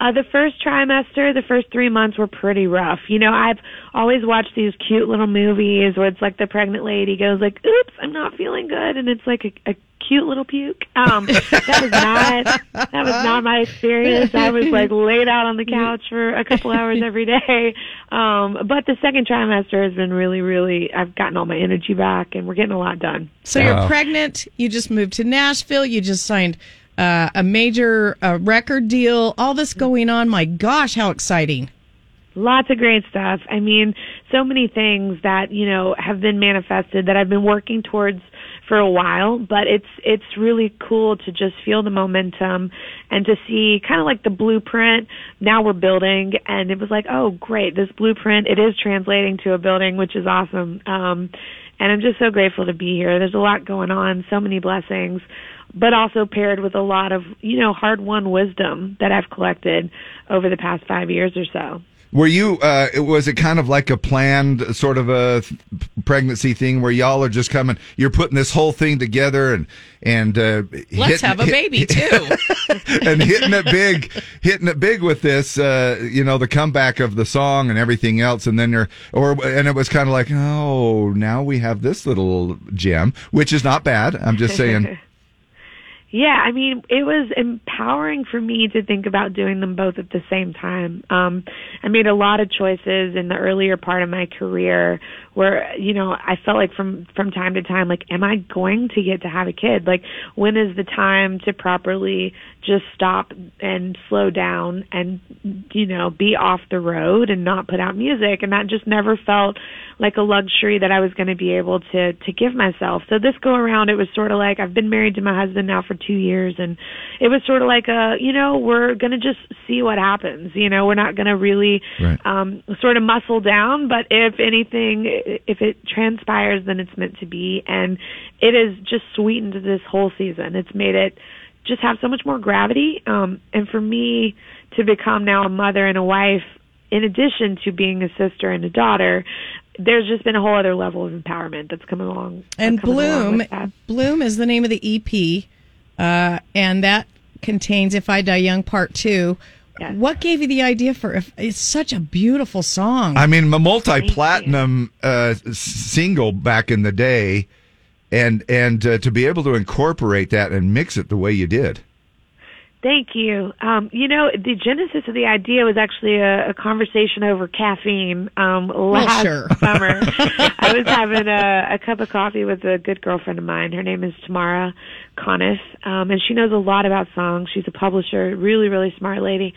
Uh, the first trimester, the first three months were pretty rough. You know, I've always watched these cute little movies where it's like the pregnant lady goes like, "Oops, I'm not feeling good," and it's like a, a cute little puke. Um, that was not that was not my experience. I was like laid out on the couch for a couple hours every day. Um, but the second trimester has been really, really. I've gotten all my energy back, and we're getting a lot done. So you're pregnant. You just moved to Nashville. You just signed uh, a major uh, record deal. All this going on. My gosh, how exciting! Lots of great stuff. I mean, so many things that, you know, have been manifested that I've been working towards for a while, but it's it's really cool to just feel the momentum and to see kind of like the blueprint. Now we're building, and it was like, oh, great, this blueprint it is translating to a building, which is awesome. Um, and I'm just so grateful to be here. There's a lot going on, so many blessings, but also paired with a lot of you know hard won wisdom that I've collected over the past five years or so. Were you? Uh, was it kind of like a planned sort of a th- pregnancy thing where y'all are just coming? You're putting this whole thing together and and uh, Let's hitting- have a hit- baby too. and hitting it big, hitting it big with this, uh, you know, the comeback of the song and everything else, and then you're, or and it was kind of like, oh, now we have this little gem, which is not bad. I'm just saying. Yeah, I mean, it was empowering for me to think about doing them both at the same time. Um, I made a lot of choices in the earlier part of my career where, you know, I felt like from from time to time like am I going to get to have a kid? Like when is the time to properly just stop and slow down and you know, be off the road and not put out music and that just never felt like a luxury that I was going to be able to to give myself. So this go around it was sort of like I've been married to my husband now for 2 years and it was sort of like a, you know, we're going to just see what happens. You know, we're not going to really Right. um sort of muscle down, but if anything if it transpires then it's meant to be and it has just sweetened this whole season. It's made it just have so much more gravity um and for me to become now a mother and a wife in addition to being a sister and a daughter there's just been a whole other level of empowerment that's come along And coming along Bloom. Bloom is the name of the EP, uh, and that contains "If I Die Young" Part Two. What gave you the idea for? If it's such a beautiful song. I mean, a multi-platinum uh, single back in the day, and and uh, to be able to incorporate that and mix it the way you did. Thank you. Um, you know, the genesis of the idea was actually a, a conversation over caffeine um, last sure. summer. I was having a, a cup of coffee with a good girlfriend of mine. Her name is Tamara Conniff, um, and she knows a lot about songs. She's a publisher, really, really smart lady.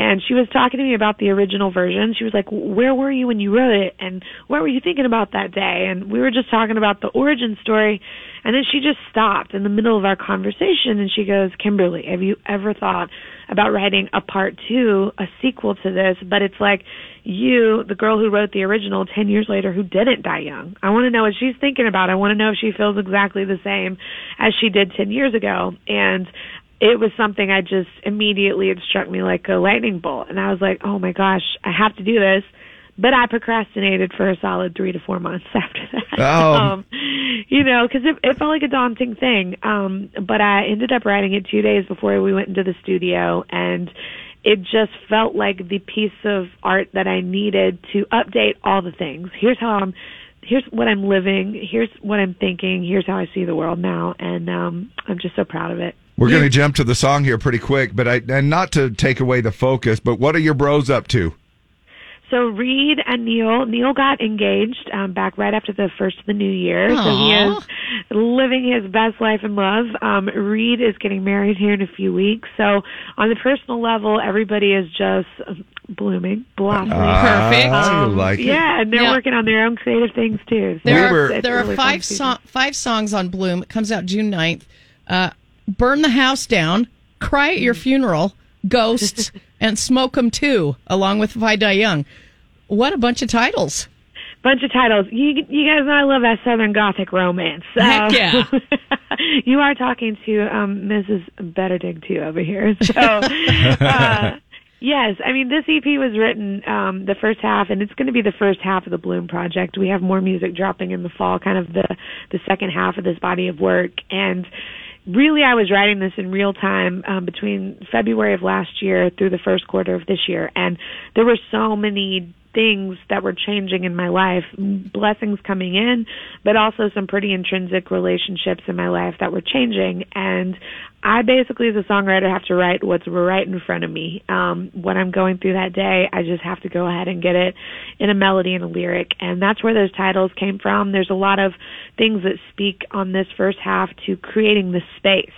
And she was talking to me about the original version. She was like, "Where were you when you wrote it? And what were you thinking about that day?" And we were just talking about the origin story. And then she just stopped in the middle of our conversation and she goes, Kimberly, have you ever thought about writing a part two, a sequel to this? But it's like you, the girl who wrote the original 10 years later who didn't die young. I want to know what she's thinking about. I want to know if she feels exactly the same as she did 10 years ago. And it was something I just immediately, it struck me like a lightning bolt. And I was like, oh my gosh, I have to do this. But I procrastinated for a solid three to four months after that. Oh. Um, you know, because it, it felt like a daunting thing. Um, but I ended up writing it two days before we went into the studio, and it just felt like the piece of art that I needed to update all the things. Here's how I'm. Here's what I'm living. Here's what I'm thinking. Here's how I see the world now, and um, I'm just so proud of it. We're going to jump to the song here pretty quick, but I and not to take away the focus, but what are your bros up to? So Reed and Neil, Neil got engaged um, back right after the first of the new year. So he is living his best life in love. Um, Reed is getting married here in a few weeks. So on the personal level, everybody is just blooming, blossoming. Perfect. I like it. yeah, and they're Yeah. working on their own creative things too. So There are there are really fun five so- five songs on Bloom. It comes out June 9th. Uh, Burn the house down, cry at your funeral, ghosts, and smoke 'em too, along with If I Die Young. What a bunch of titles! bunch of titles. You you guys know I love that Southern Gothic romance. Heck yeah. you are talking to um Mrs. Betterdig too over here. So uh Yes, I mean this EP was written um the first half and it's going to be the first half of the Bloom project. We have more music dropping in the fall, kind of the the second half of this body of work and really I was writing this in real time um, between February of last year through the first quarter of this year. And there were so many things that were changing in my life blessings coming in but also some pretty intrinsic relationships in my life that were changing. And I basically as a songwriter have to write what's right in front of me. Um what I'm going through that day I just have to go ahead and get it in a melody and a lyric. And that's where those titles came from. There's a lot of things that speak on this first half to creating the space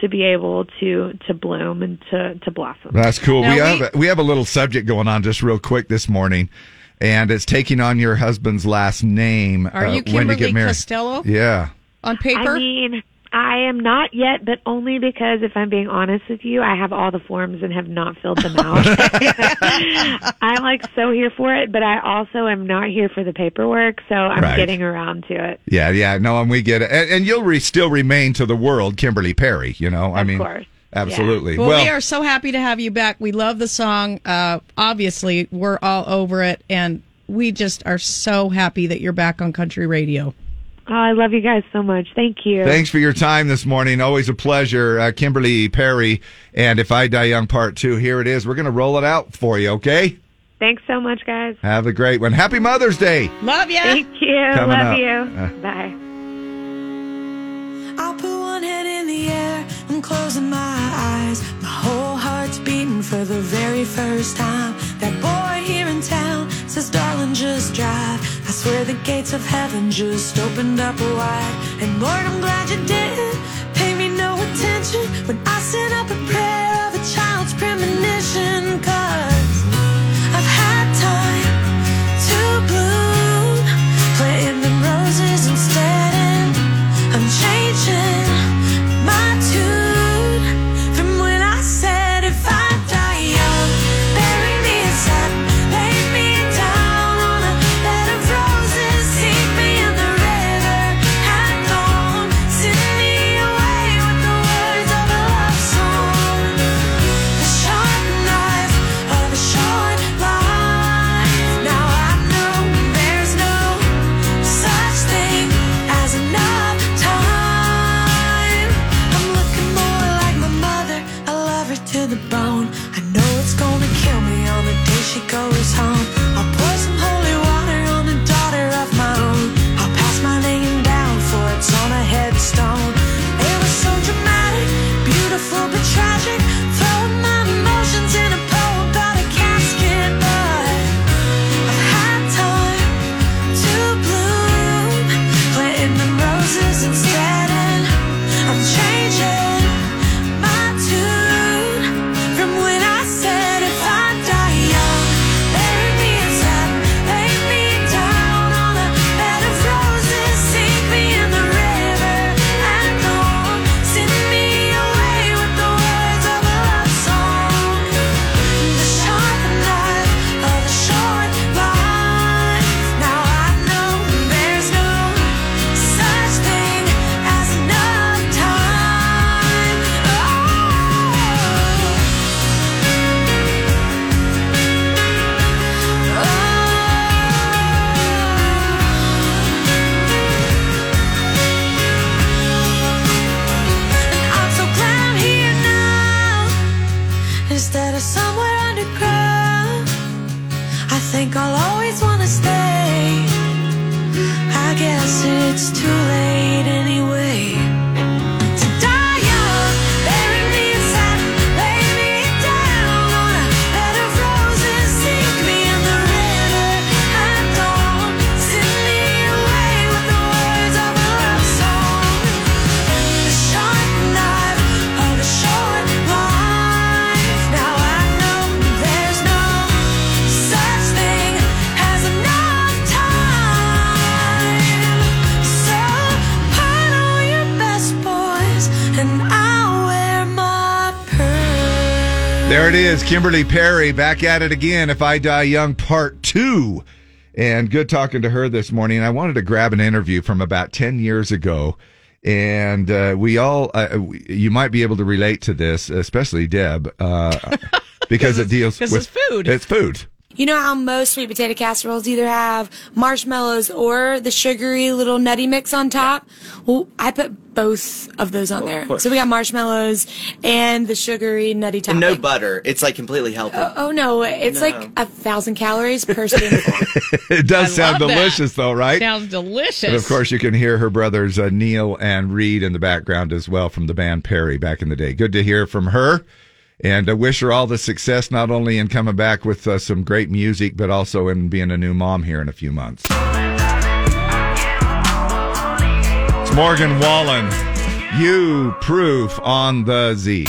to be able to to bloom and to to blossom That's cool. Now we we- have we have a little subject going on just real quick this morning, and it's taking on your husband's last name. Are you uh, when you Kimberly get married. Costello? Yeah. on paper? I mean, I am not yet, but only because if I'm being honest with you, I have all the forms and have not filled them out. I'm like so here for it, but I also am not here for the paperwork, so I'm Right. getting around to it. Yeah, yeah, no, and we get it, and, and you'll re- still remain to the world, Kimberly Perry. You know, I Of mean, course. absolutely. Well, Well, we are so happy to have you back. We love the song. Uh, obviously, we're all over it, and we just are so happy that you're back on country radio. Oh, I love you guys so much. Thank you. Thanks for your time this morning. Always a pleasure, uh, Kimberly Perry. And if I die young, part two. Here it is. We're going to roll it out for you. Okay. Thanks so much, guys. Have a great one. Happy Mother's Day. Love you. Thank you. Coming love up. you. Uh. Bye. I'll put one hand in the air. I'm closing my eyes. My whole heart's beating for the very first time. That boy here in town says, darling, just drive. Swear the gates of heaven just opened up wide. And Lord, I'm glad you didn't Pay me no attention when I sent up a prayer of a child's premonition. Is. Kimberly Perry back at it again. If I die young, part two. And good talking to her this morning. I wanted to grab an interview from about 10 years ago. And uh, we all, uh, you might be able to relate to this, especially Deb, uh, because it deals with it's food. It's food. You know how most sweet potato casseroles either have marshmallows or the sugary little nutty mix on top? Well, I put both of those on there. So we got marshmallows and the sugary nutty And topping. no butter. It's like completely healthy. Oh no, it's No. like a thousand calories per spoonful. it does sound love that. delicious, though, right? Sounds delicious. And of course, you can hear her brothers uh, Neil and Reed in the background as well from the band Perry back in the day. Good to hear from her, and uh, wish her all the success not only in coming back with uh, some great music, but also in being a new mom here in a few months. It's Morgan Wallen, you proof on the Z.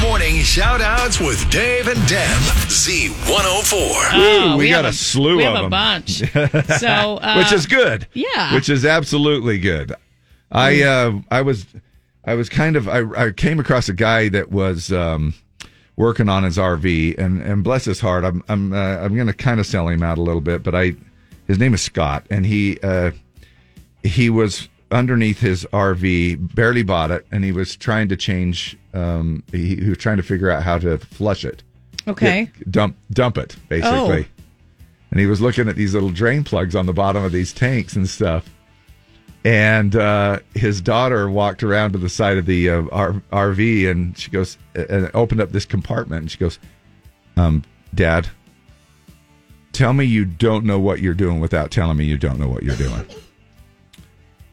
Morning shout outs with Dave and Deb. Z104. Ooh, we, we got a a- slew we of have a bunch. So, uh, which is good. yeah. Which is absolutely good. I uh, I was I was kind of I, I came across a guy that was um, working on his RV, and and bless his heart, I'm I'm uh, I'm going to kind of sell him out a little bit, but I his name is Scott, and he uh, he was underneath his RV, barely bought it, and he was trying to change. Um, he, he was trying to figure out how to flush it. Okay. Yeah, dump dump it basically. Oh. And he was looking at these little drain plugs on the bottom of these tanks and stuff. And uh, his daughter walked around to the side of the uh, R- RV and she goes and opened up this compartment and she goes, um, "Dad, tell me you don't know what you're doing without telling me you don't know what you're doing."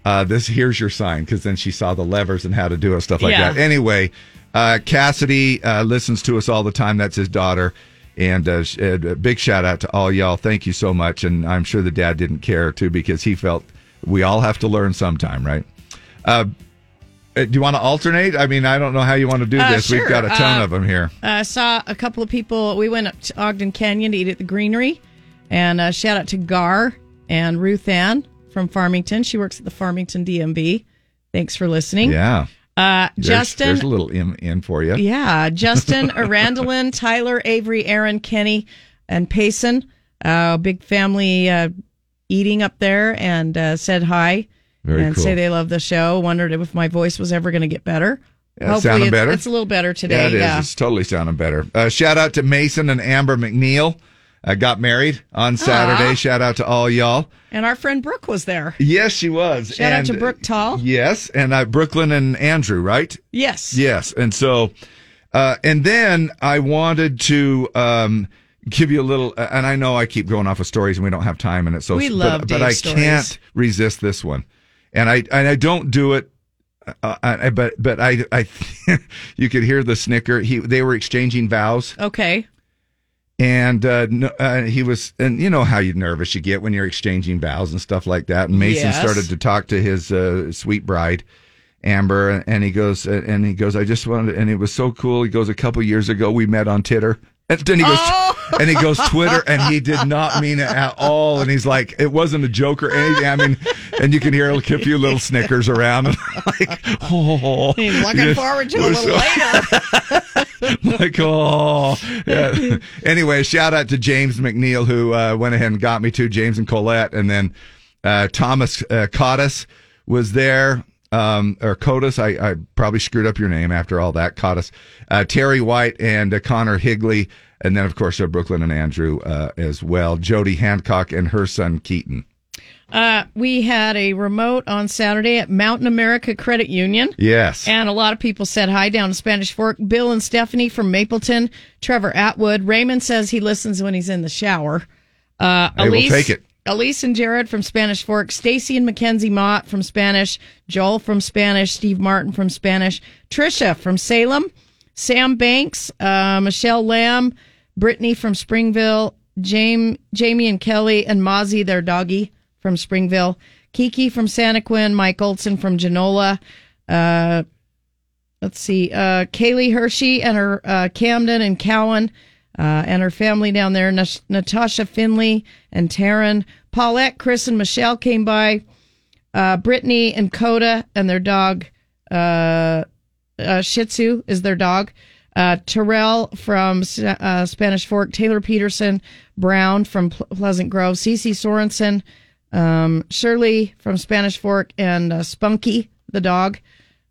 Uh, this here's your sign because then she saw the levers and how to do it, stuff like Yeah. that. Anyway, uh, Cassidy uh, listens to us all the time. That's his daughter. And sh- uh, a big shout out to all y'all. Thank you so much. And I'm sure the dad didn't care too because he felt we all have to learn sometime, right? Uh, uh, do you want to alternate? I mean, I don't know how you want to do Uh, this. We've got a ton Uh, of them here. I saw a couple of people. We went up to Ogden Canyon to eat at the Greenery, and uh, shout out to Gar and Ruth Ann from Farmington. She works at the Farmington DMV. Thanks for listening. Yeah. Uh, There's- Justin. There's a little in, in for you. Yeah, Justin, Arandolin, Tyler, Avery, Aaron, Kenny, and Payson. Uh, big family uh, eating up there and uh, said hi Very and cool. say they love the show. Wondered if my voice was ever going to get better. Yeah, it's sounding it's, better? It's a little better today. Yeah, it is. yeah. It's totally sounding better. Uh, shout out to Mason and Amber McNeil. Uh, got married on Saturday. Aw. Shout out to all y'all. And our friend Brooke was there. Yes, she was. Shout out And- to Brooke Tall. Yes, and uh, Brooklyn and Andrew, right? Yes. Yes, and so, uh, and then I wanted to um, give you a little, uh, and I know I keep going off of stories and we don't have time in it, so We love but, love but I stories. can't resist this one, and I and I don't do it. Uh, I, but but I I you could hear the snicker. He they were exchanging vows, Okay. and uh, no, uh, he was, and you know how you nervous you get when you're exchanging vows and stuff like that. And Mason Yes. started to talk to his uh, sweet bride, Amber, and he goes, uh, and he goes, I just wanted, and it was so cool. He goes, a couple years ago we met on Titter. And then he goes, and he goes Twitter, and he did not mean it at all. And he's like, it wasn't a joke or anything. I mean, and you can hear a few little snickers around, and like, oh, He's looking forward to it a little so- later. like oh yeah. anyway shout out to james mcneil who uh, went ahead and got me to james and colette and then uh, thomas uh, Cottis was there um, or Cotis, I, I probably screwed up your name after all that. Cottis, uh, Terry White, and uh, Connor Higley, and then of course uh, Brooklyn and Andrew uh, as well. Jody Hancock and her son Keaton. Uh, we had a remote on Saturday at Mountain America Credit Union. Yes. And a lot of people said hi down in Spanish Fork. Bill and Stephanie from Mapleton, Trevor Atwood. Raymond says he listens when he's in the shower. Uh, Hey, we'll take it. Elise and Jared from Spanish Fork. Stacy and Mackenzie Mott from Spanish. Joel from Spanish. Steve Martin from Spanish. Trisha from Salem. Sam Banks. Uh, Michelle Lamb. Brittany from Springville. Jamie, Jamie and Kelly and Mozzie, their doggy from Springville. Kiki from Santaquin. Mike Olson from Genola. Uh, let's see, uh, Kaylee Hershey and her uh, Camden and Cowan uh, and her family down there. Nash- Natasha Finley and Taryn, Paulette, Chris, and Michelle came by. Uh, Brittany and Coda and their dog, uh, uh, Shih Tzu is their dog. Uh, Terrell from uh, Spanish Fork, Taylor Peterson, Brown from Ple- Pleasant Grove, Cece Sorensen, um, Shirley from Spanish Fork, and uh, Spunky, the dog.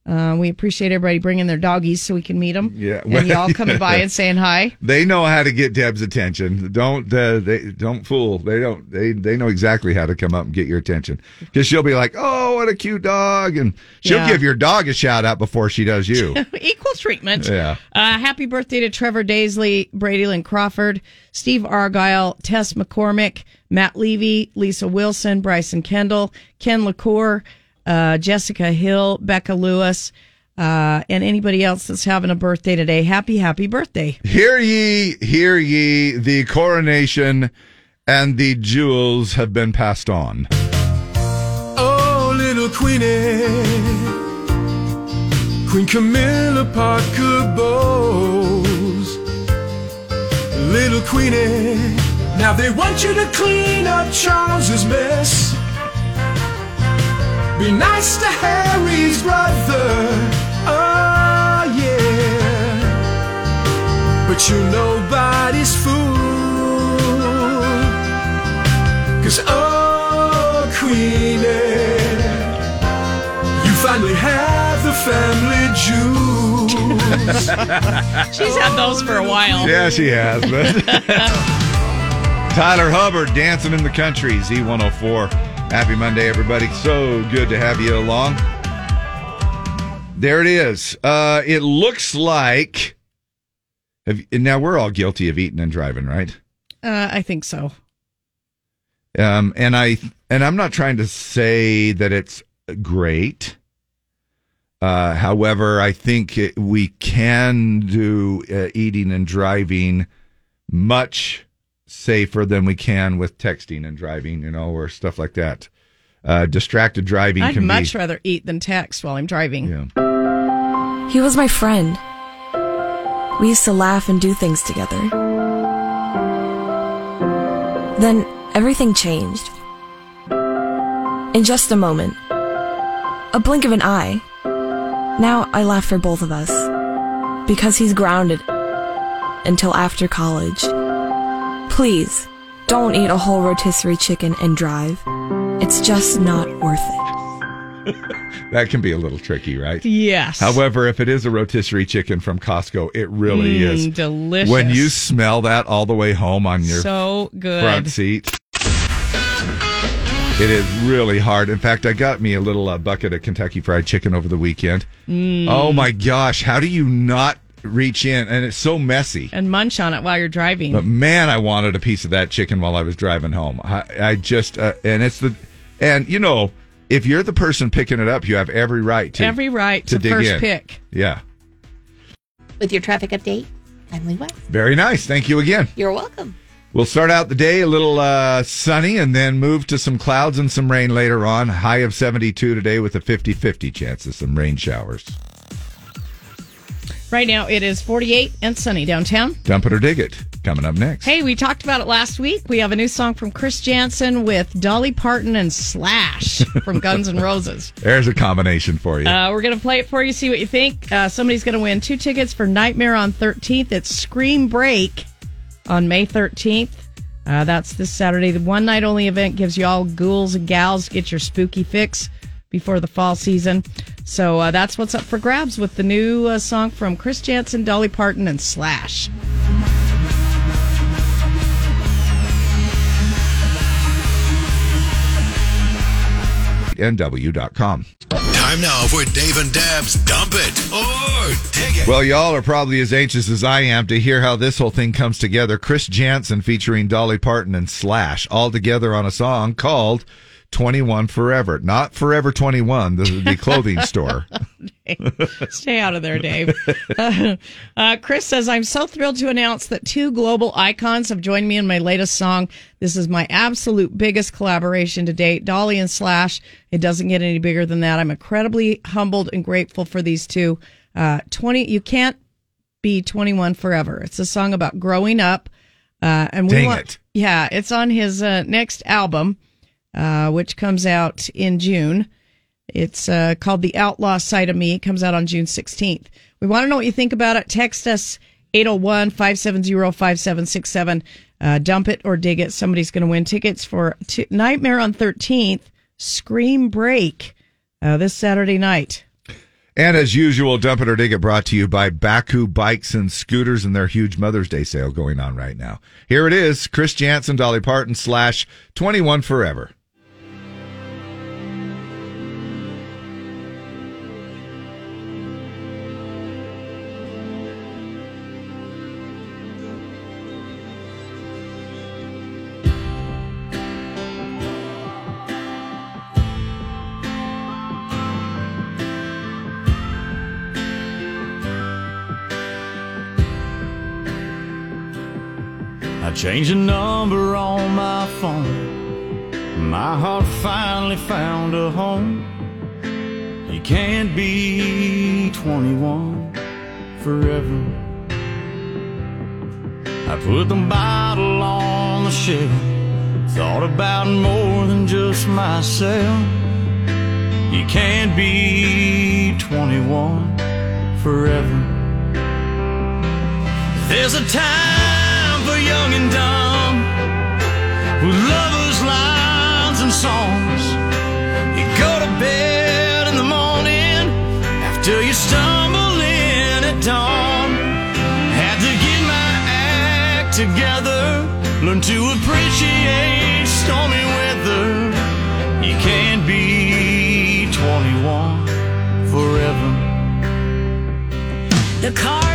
Uh, we appreciate everybody bringing their doggies so we can meet them. Yeah, and y'all coming by and saying hi. They know how to get Deb's attention. Don't uh, they? Don't fool. They don't. They they know exactly how to come up and get your attention because she'll be like, "Oh, what a cute dog," and she'll Yeah. give your dog a shout out before she does you. Equal treatment. Yeah. Uh, happy birthday to Trevor Daisley, Brady Lynn Crawford, Steve Argyle, Tess McCormick, Matt Levy, Lisa Wilson, Bryson Kendall, Ken LaCour, uh, Jessica Hill, Becca Lewis, uh, and anybody else that's having a birthday today. Happy, happy birthday. hear ye, hear ye! The coronation and the jewels have been passed on. Oh, little Queenie, Queen Camilla Parker Bowles. Little Queenie, now they want you to clean up Charles's mess. Be nice to Harry's brother. Oh, yeah. But you're nobody's fool. Cause, oh, Queenie, you finally have the family jewels. She's had those for a while. Yeah, she has. But Tyler Hubbard dancing in the country, Z104. Happy Monday, everybody. So good to have you along. There it is. Uh, it looks like. Have, now we're all guilty of eating and driving, right? Uh, I think so. Um, and I and I'm not trying to say that it's great. Uh, however, I think it, we can do uh, eating and driving much safer than we can with texting and driving, you know, or stuff like that. Uh, distracted driving I'd can much be. rather eat than text while I'm driving. Yeah. He was my friend. We used to laugh and do things together. Then everything changed. In just a moment. A blink of an eye. Now I laugh for both of us. Because he's grounded until after college. Please, don't eat a whole rotisserie chicken and drive. It's just not worth it. That can be a little tricky, right? Yes. However, if it is a rotisserie chicken from Costco, it really Mm, is delicious. When you smell that all the way home on your So good. front seat, it is really hard. In fact, I got me a little uh, bucket of Kentucky Fried Chicken over the weekend. Mm. Oh my gosh, how do you not reach in? And it's so messy. And munch on it while you're driving. But man, I wanted a piece of that chicken while I was driving home. I, I just uh, and it's the and you know if you're the person picking it up, you have every right to Every right to, dig first in. pick. Yeah, With your traffic update, Emily West. very nice. Thank you again. You're welcome. We'll start out the day a little uh, sunny and then move to some clouds and some rain later on. High of 72 today with a 50 50 chance of some rain showers. Right now it is 48 and sunny downtown. Dump it or dig it. Coming up next. Hey, we talked about it last week. We have a new song from Chris Janson with Dolly Parton and Slash from Guns N' Roses. There's a combination for you. Uh, we're going to play it for you, see what you think. Uh, somebody's going to win two tickets for Nightmare on 13th. It's Scream Break on May 13th. Uh, that's this Saturday. The one night only event gives you all ghouls and gals get your spooky fix before the fall season. So uh, that's what's up for grabs with the new uh, song from Chris Janson, Dolly Parton, and Slash. NW.com. Time now for Dave and Dab's Dump It or Dig It. Well, y'all are probably as anxious as I am to hear how this whole thing comes together. Chris Janson featuring Dolly Parton and Slash all together on a song called 21 Forever. Not Forever 21, the, the clothing store. Stay out of there, Dave. Uh, uh, Chris says, I'm so thrilled to announce that two global icons have joined me in my latest song. This is my absolute biggest collaboration to date, Dolly and Slash. It doesn't get any bigger than that. I'm incredibly humbled and grateful for these two. Uh, 20, you can't be 21 forever. It's a song about growing up. Uh, and we Dang want, it. yeah, it's on his uh, next album, uh, which comes out in June. It's uh, called The Outlaw Side of Me. It comes out on June 16th. We want to know what you think about it. Text us 801 570 5767. Uh, Dump it or dig it. Somebody's going to win tickets for t- Nightmare on 13th, Scream Break, uh, this Saturday night. And as usual, Dump It or Dig It brought to you by Bakcou Bikes and Scooters and their huge Mother's Day sale going on right now. Here it is Chris Janson, Dolly Parton, slash 21 Forever. I changed the number on my phone. My heart finally found a home. You can't be 21 forever. I put the bottle on the shelf. Thought about more than just myself. You can't be 21 forever. There's a time for young and dumb with lovers, lines, and songs. You go to bed in the morning after you stumble in at dawn. Had to get my act together, learn to appreciate stormy weather. You can't be 21 forever. The cards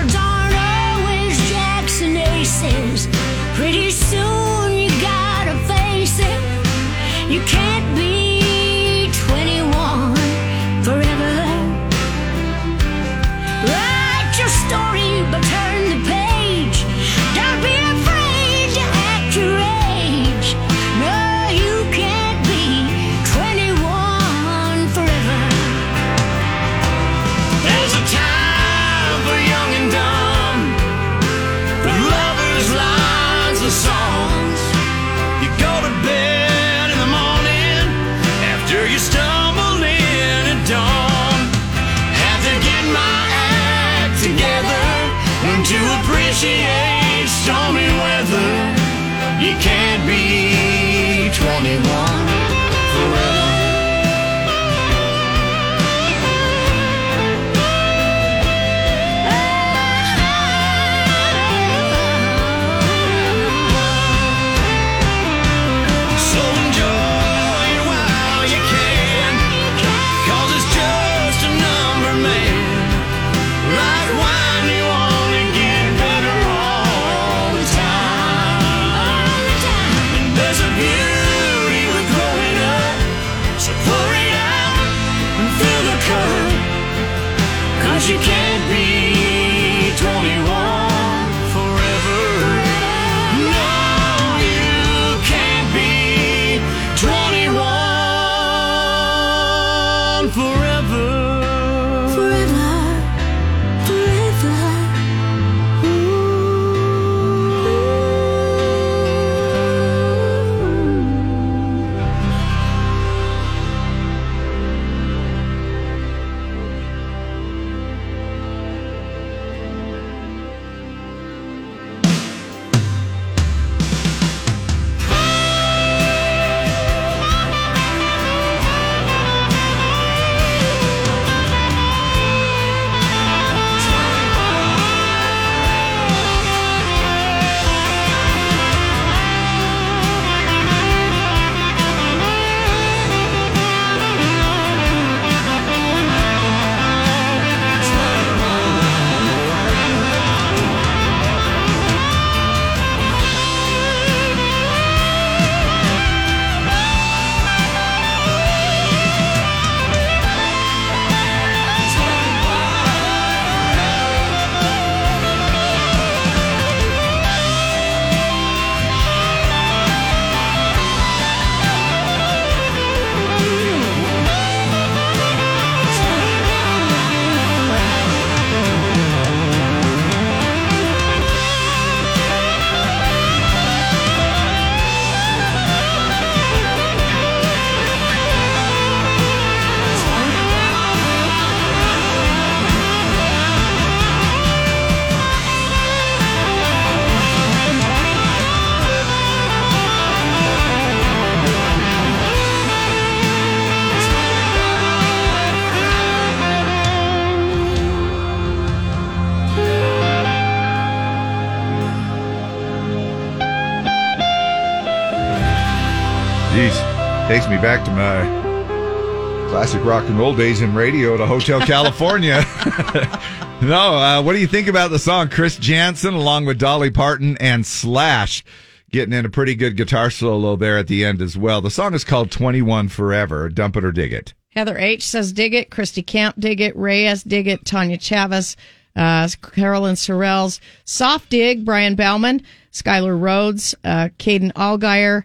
back to my classic rock and roll days in radio to Hotel California. no, uh, what do you think about the song? Chris Janson along with Dolly Parton and Slash getting in a pretty good guitar solo there at the end as well. The song is called 21 Forever. Dump it or dig it. Heather H says dig it. Christy Camp dig it. Reyes dig it. Tanya Chavez. Uh, Carolyn Sorrells. Soft dig. Brian Bauman. Skylar Rhodes. Uh, Caden Allgaier.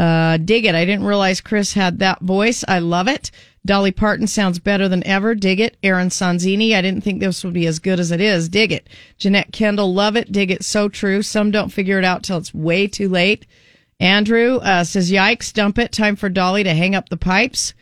Uh, dig it. I didn't realize Chris had that voice. I love it. Dolly Parton sounds better than ever. Dig it. Aaron Sanzini. I didn't think this would be as good as it is. Dig it. Jeanette Kendall. Love it. Dig it. So true. Some don't figure it out till it's way too late. Andrew uh, says, "Yikes! Dump it. Time for Dolly to hang up the pipes."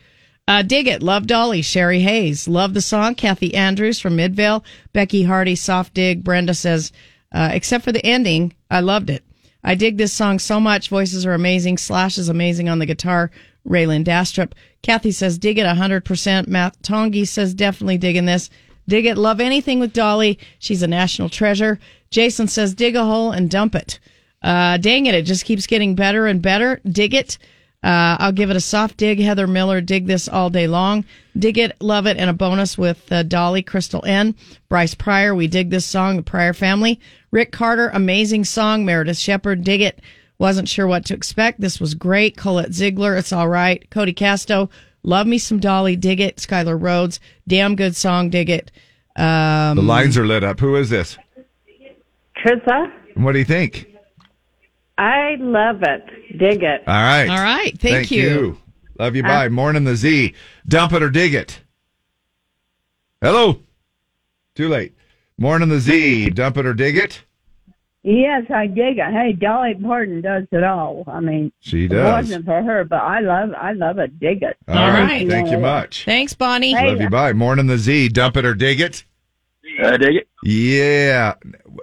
Uh, dig it. Love Dolly. Sherry Hayes. Love the song. Kathy Andrews from Midvale. Becky Hardy. Soft dig. Brenda says, uh, except for the ending, I loved it. I dig this song so much. Voices are amazing. Slash is amazing on the guitar. Raylan Dastrup. Kathy says, dig it 100%. Matt Tongi says, definitely digging this. Dig it. Love anything with Dolly. She's a national treasure. Jason says, dig a hole and dump it. Uh, dang it. It just keeps getting better and better. Dig it. Uh, I'll give it a soft dig. Heather Miller, dig this all day long. Dig it, love it, and a bonus with uh, Dolly, Crystal N. Bryce Pryor, we dig this song, the Pryor family. Rick Carter, amazing song. Meredith Shepard, dig it. Wasn't sure what to expect. This was great. Colette Ziegler, it's all right. Cody Casto, love me some Dolly, dig it. Skylar Rhodes, damn good song, dig it. Um, The lines are lit up. Who is this? Trissa, And What do you think? I love it. Dig it. All right. All right. Thank you. Love you. Uh, Bye. Morning the Z. Dump it or dig it. Hello. Too late. Morning the Z. Dump it or dig it. Yes, I dig it. Hey, Dolly Parton does it all. I mean, She does. It wasn't for her, but I love, I love it. Dig it. All right. Thank you much. Thanks, Bonnie. Love you. Bye. Morning the Z. Dump it or dig it. Uh, dig it. Yeah.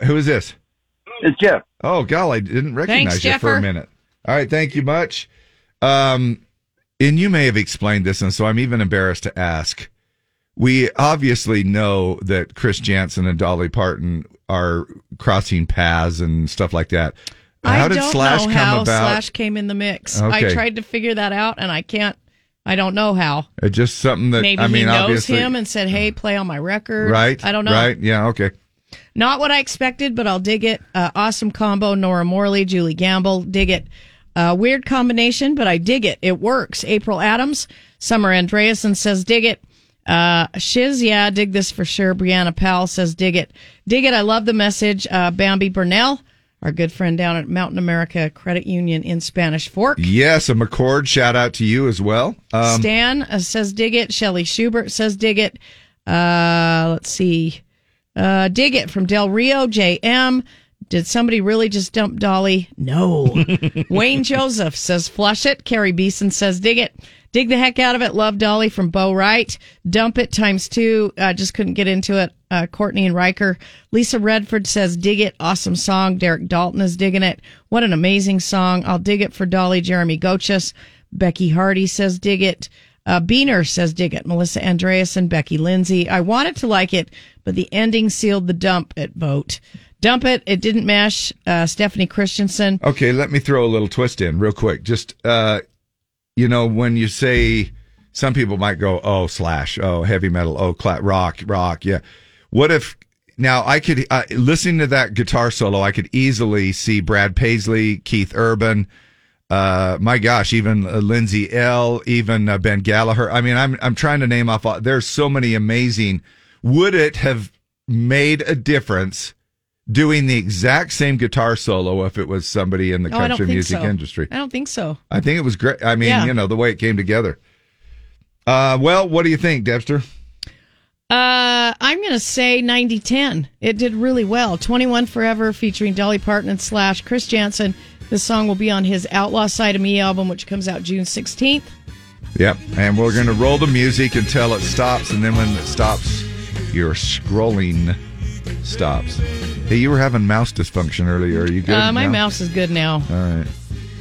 Who is this? It's Jeff. Oh, golly, I didn't recognize Thanks, you for a minute. All right, thank you much. Um, and you may have explained this, and so I'm even embarrassed to ask. We obviously know that Chris Janson and Dolly Parton are crossing paths and stuff like that. How I did don't Slash know come how about? Slash came in the mix. I tried to figure that out, and I can't. I don't know how. Uh, Just something that Maybe I mean, he knows obviously, him and said, "Hey, play on my record." right? I don't know. Right? Yeah. Okay. Not what I expected, but I'll dig it. Uh, awesome combo. Nora Morley, Julie Gamble, dig it. Uh, weird combination, but I dig it. It works. April Adams, Summer Andreasen says dig it. Uh, Shiz, yeah, dig this for sure. Brianna Powell says dig it. Dig it. I love the message. Uh, Bambi Burnell, our good friend down at Mountain America Credit Union in Spanish Fork. Yes, a McCord shout out to you as well. Um, Stan uh, says dig it. Shelly Schubert says dig it. Uh, let's see. Uh, dig it from Del Rio. JM. Did somebody really just dump Dolly? No. Wayne Joseph says flush it. Carrie Beeson says dig it. Dig the heck out of it. Love Dolly from Bo Wright. Dump it times two. Uh, just couldn't get into it. Uh, Courtney and Riker. Lisa Redford says dig it. Awesome song. Derek Dalton is digging it. What an amazing song. I'll dig it for Dolly. Jeremy Gochus. Becky Hardy says dig it. Uh, Beaner says dig it. Melissa Andreas and Becky Lindsay. I wanted to like it, but the ending sealed the dump it vote. Dump it. It didn't mash. Uh, Stephanie Christensen. Okay, let me throw a little twist in real quick. Just, uh, you know, when you say some people might go, oh, slash, oh, heavy metal, oh, cla- rock, rock, yeah. What if now I could, uh, listening to that guitar solo, I could easily see Brad Paisley, Keith Urban, uh, my gosh, even uh, Lindsay Ell, even uh, Ben Gallaher. I mean, I'm, I'm trying to name off, all, there's so many amazing. Would it have made a difference doing the exact same guitar solo if it was somebody in the Oh, country music so. industry? I don't think so. I think it was great. I mean, Yeah. you know, the way it came together. Uh, well, what do you think, Debster? Uh, I'm going to say 90 10. It did really well. 21 Forever featuring Dolly Parton and Slash. Chris Janson. This song will be on his Outlaw Side of Me album, which comes out June 16th. Yep. And we're going to roll the music until it stops. And then when it stops, your scrolling stops. Hey, you were having mouse dysfunction earlier. Are you good? uh, my now? mouse is good now. All right.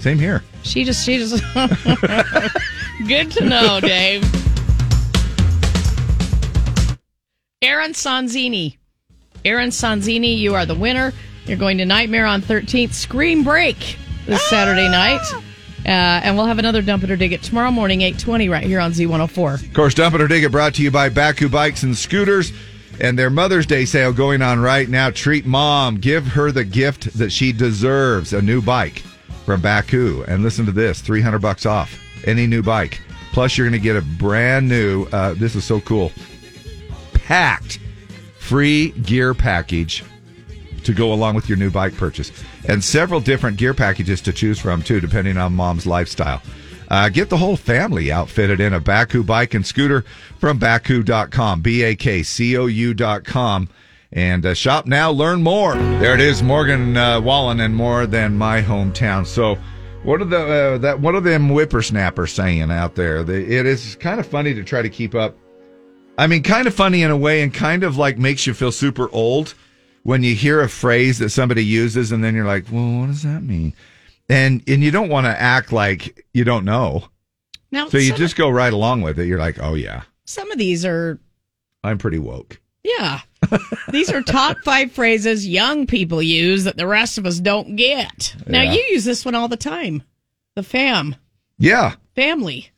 Same here. She just, she just. good to know, Dave. Aaron Sanzini. Aaron Sanzini, you are the winner. You're going to Nightmare on 13th Scream Break this Saturday night. Uh, and we'll have another Dump It or Dig It tomorrow morning, 820, right here on Z104. Of course, Dump It or Dig It brought to you by Bakcou Bikes and Scooters and their Mother's Day sale going on right now. Treat mom. Give her the gift that she deserves a new bike from Bakcou. And listen to this 300 bucks off any new bike. Plus, you're going to get a brand new, uh, this is so cool, packed free gear package to go along with your new bike purchase. And several different gear packages to choose from, too, depending on mom's lifestyle. Uh, get the whole family outfitted in a Bakcou bike and scooter from Bakcou.com, B A K C O U.com. And uh, shop now, learn more. There it is, Morgan uh, Wallen and more than my hometown. So What are the uh, that what are them whippersnappers saying out there? They, it is kind of funny to try to keep up. I mean, kind of funny in a way, and kind of like makes you feel super old when you hear a phrase that somebody uses, and then you're like, "Well, what does that mean?" And and you don't want to act like you don't know, Now, so you just go right along with it. You're like, "Oh yeah, some of these are, I'm pretty woke." yeah. these are top five phrases young people use that the rest of us don't get. Now, Yeah. you use this one all the time. The fam, Yeah, family.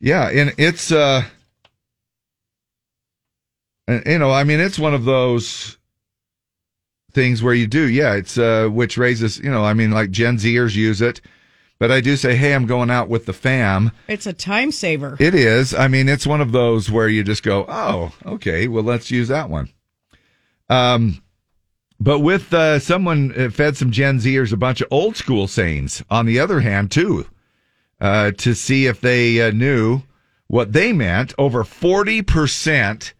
Yeah, and it's uh and, you know, I mean it's one of those things where you do, yeah, it's uh which raises, you know, I mean like Gen Zers use it, but I do say, "Hey, I'm going out with the fam." It's a time saver. It is. I mean, it's one of those where you just go, "Oh, okay, well let's use that one." Um but with uh, someone uh, fed some Gen Zers a bunch of old school sayings on the other hand too, uh, to see if they uh, knew what they meant. Over forty percent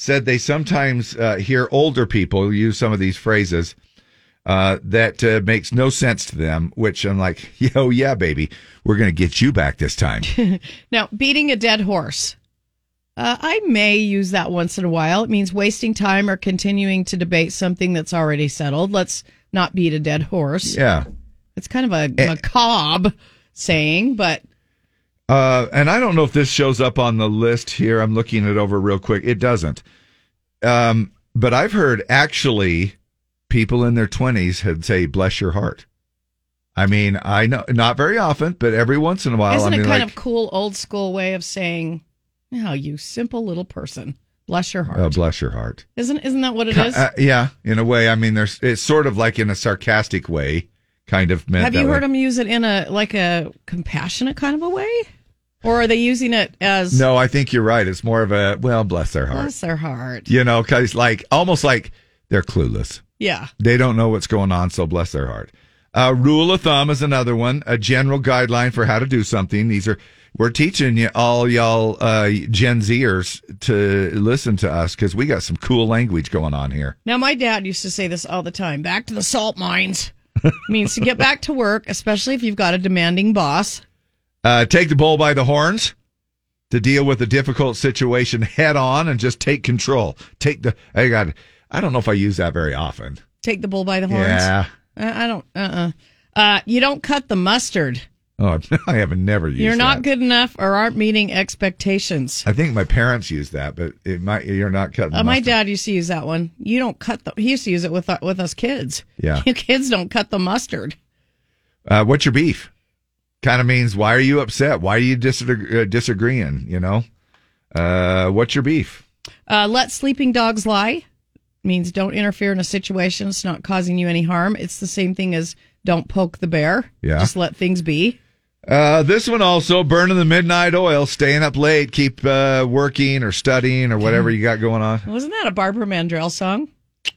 said they sometimes uh, hear older people use some of these phrases uh, that uh, makes no sense to them. Which I'm like, yo, yeah, baby, we're gonna get you back this time. now, beating a dead horse. Uh, I may use that once in a while. It means wasting time or continuing to debate something that's already settled. Let's not beat a dead horse. yeah. It's kind of a macabre saying, but Uh, and I don't know if this shows up on the list here. I'm looking it over real quick. It doesn't. Um, but I've heard actually people in their 20s had say, bless your heart. I mean, I know not very often, but every once in a while, isn't I mean, it kind like, of cool old school way of saying, "Oh, you simple little person, bless your heart." oh, bless your heart. Isn't isn't that what it is? uh, yeah, in a way. I mean, there's, it's sort of like in a sarcastic way, kind of meant Have you way. heard them use it in a like a compassionate kind of a way, or are they using it as No, I think you're right. It's more of a, well, bless their heart. bless their heart? You know, cause like, almost like they're clueless. Yeah. They don't know what's going on, so bless their heart. Uh, rule of thumb is another one, a general guideline for how to do something. These are, we're teaching you all y'all, uh, Gen Zers to listen to us because we got some cool language going on here. Now, my dad used to say this all the time back to the salt mines means to get back to work, especially if you've got a demanding boss. Uh, take the bull by the horns to deal with a difficult situation head on and just take control. Take the, I got, I don't know if I use that very often. Take the bull by the horns. Yeah. I I don't, uh uh Uh, you don't cut the mustard. Oh, I haven't never used You're not that. good enough or aren't meeting expectations. I think my parents use that, but it might, you're not cutting Uh, my dad used to use that one. You don't cut the. He used to use it with uh, with us kids. Yeah. you kids don't cut the mustard. Uh, what's your beef? Kind of means why are you upset? Why are you disagree- uh, disagreeing? You know, uh, what's your beef? Uh, let sleeping dogs lie means don't interfere in a situation. It's not causing you any harm. It's the same thing as don't poke the bear. Yeah. just let things be. Uh, this one also burning the midnight oil, staying up late, keep uh, working or studying or whatever you got going on. Wasn't that a Barbara Mandrell song?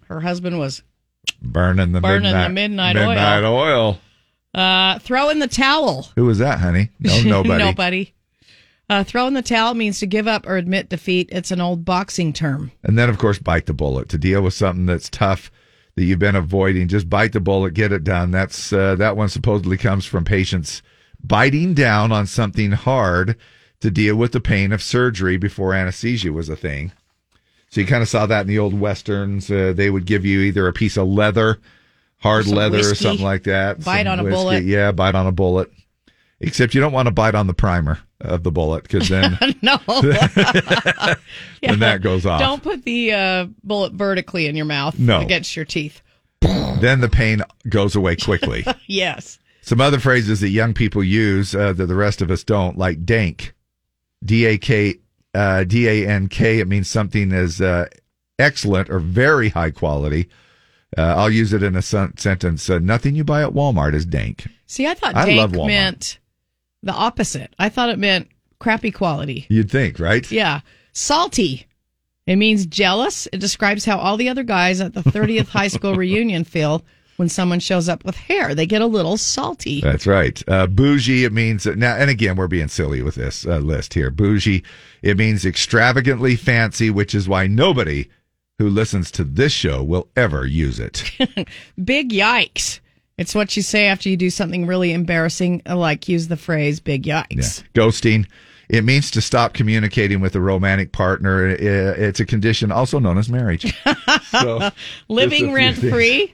Her husband was Burning the Burning the midnight, midnight oil. midnight oil. Uh, throw in the towel. Who was that, honey? No, nobody. Nobody. Uh, throw in the towel means to give up or admit defeat. It's an old boxing term. And then, of course, bite the bullet to deal with something that's tough that you've been avoiding. Just bite the bullet, get it done. That's uh, that one supposedly comes from patients biting down on something hard to deal with the pain of surgery before anesthesia was a thing. So you kind of saw that in the old westerns. Uh, they would give you either a piece of leather, hard leather, or something like that. Bite on a bullet. Yeah, bite on a bullet. Except you don't want to bite on the primer of the bullet because then no. then that goes off. Don't put the uh, bullet vertically in your mouth No. against your teeth. then the pain goes away quickly. yes. Some other phrases that young people use uh, that the rest of us don't, like dank, D A K, uh, D A N K. It means something is uh, excellent or very high quality. Uh, I'll use it in a sen- sentence. Uh, Nothing you buy at Walmart is dank. See, I thought I dank meant the opposite. I thought it meant crappy quality. You'd think, right? Yeah. Salty. It means jealous. It describes how all the other guys at the 30th high school reunion feel when someone shows up with hair. They get a little salty. That's right. Uh, bougie, it means now, and again, we're being silly with this uh, list here. Bougie, it means extravagantly fancy, which is why nobody who listens to this show will ever use it. Big yikes. It's what you say after you do something really embarrassing, uh, like use the phrase "big yikes." Ghosting. It means to stop communicating with a romantic partner. It's a condition also known as marriage. So, Living rent things. free.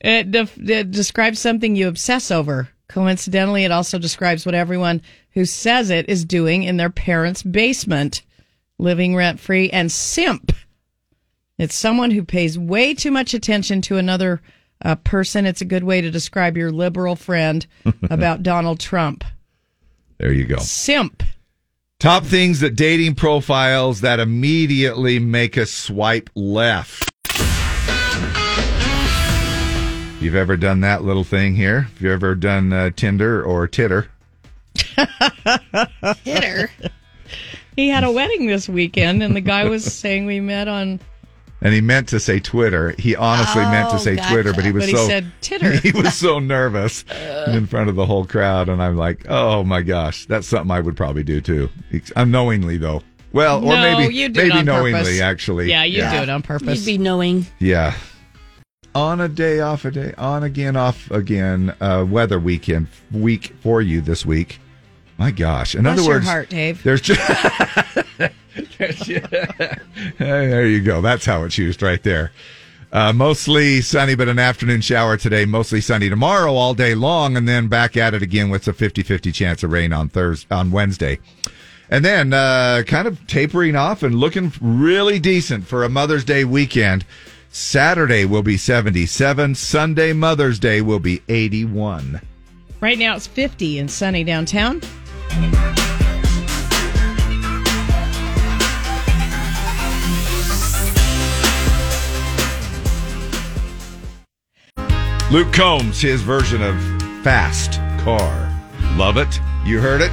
it, def- it describes something you obsess over. Coincidentally, it also describes what everyone who says it is doing in their parents' basement. Living rent free and simp. It's someone who pays way too much attention to another uh, person. It's a good way to describe your liberal friend about Donald Trump. There you go. Simp. Top things that dating profiles that immediately make us swipe left. You've ever done that little thing here? Have you ever done uh, Tinder or Titter? Hitter. he had a wedding this weekend, and the guy was saying we met on. And he meant to say Twitter. He honestly meant to Oh, say gotcha. Twitter, but he was But he so said titter. he was so nervous in front of the whole crowd, and I'm like, oh my gosh, that's something I would probably do too. Unknowingly though. Well, or maybe you do it maybe on knowingly purpose. actually. Yeah, you do it on purpose. You'd be knowing. Yeah. On a day, off a day, on again, off again. Uh, weather weekend week for you this week. My gosh! In Bless other your words, heart, Dave. There's just there you go. That's how it's used right there. Uh, mostly sunny, but an afternoon shower today. Mostly sunny tomorrow, all day long, and then back at it again with a 50-50 chance of rain on Thursday, on Wednesday. And then uh, kind of tapering off and looking really decent for a Mother's Day weekend. Saturday will be 77. Sunday, Mother's Day, will be 81. Right now it's 50 and sunny downtown. Luke Combs, his version of Fast Car. Love it. You heard it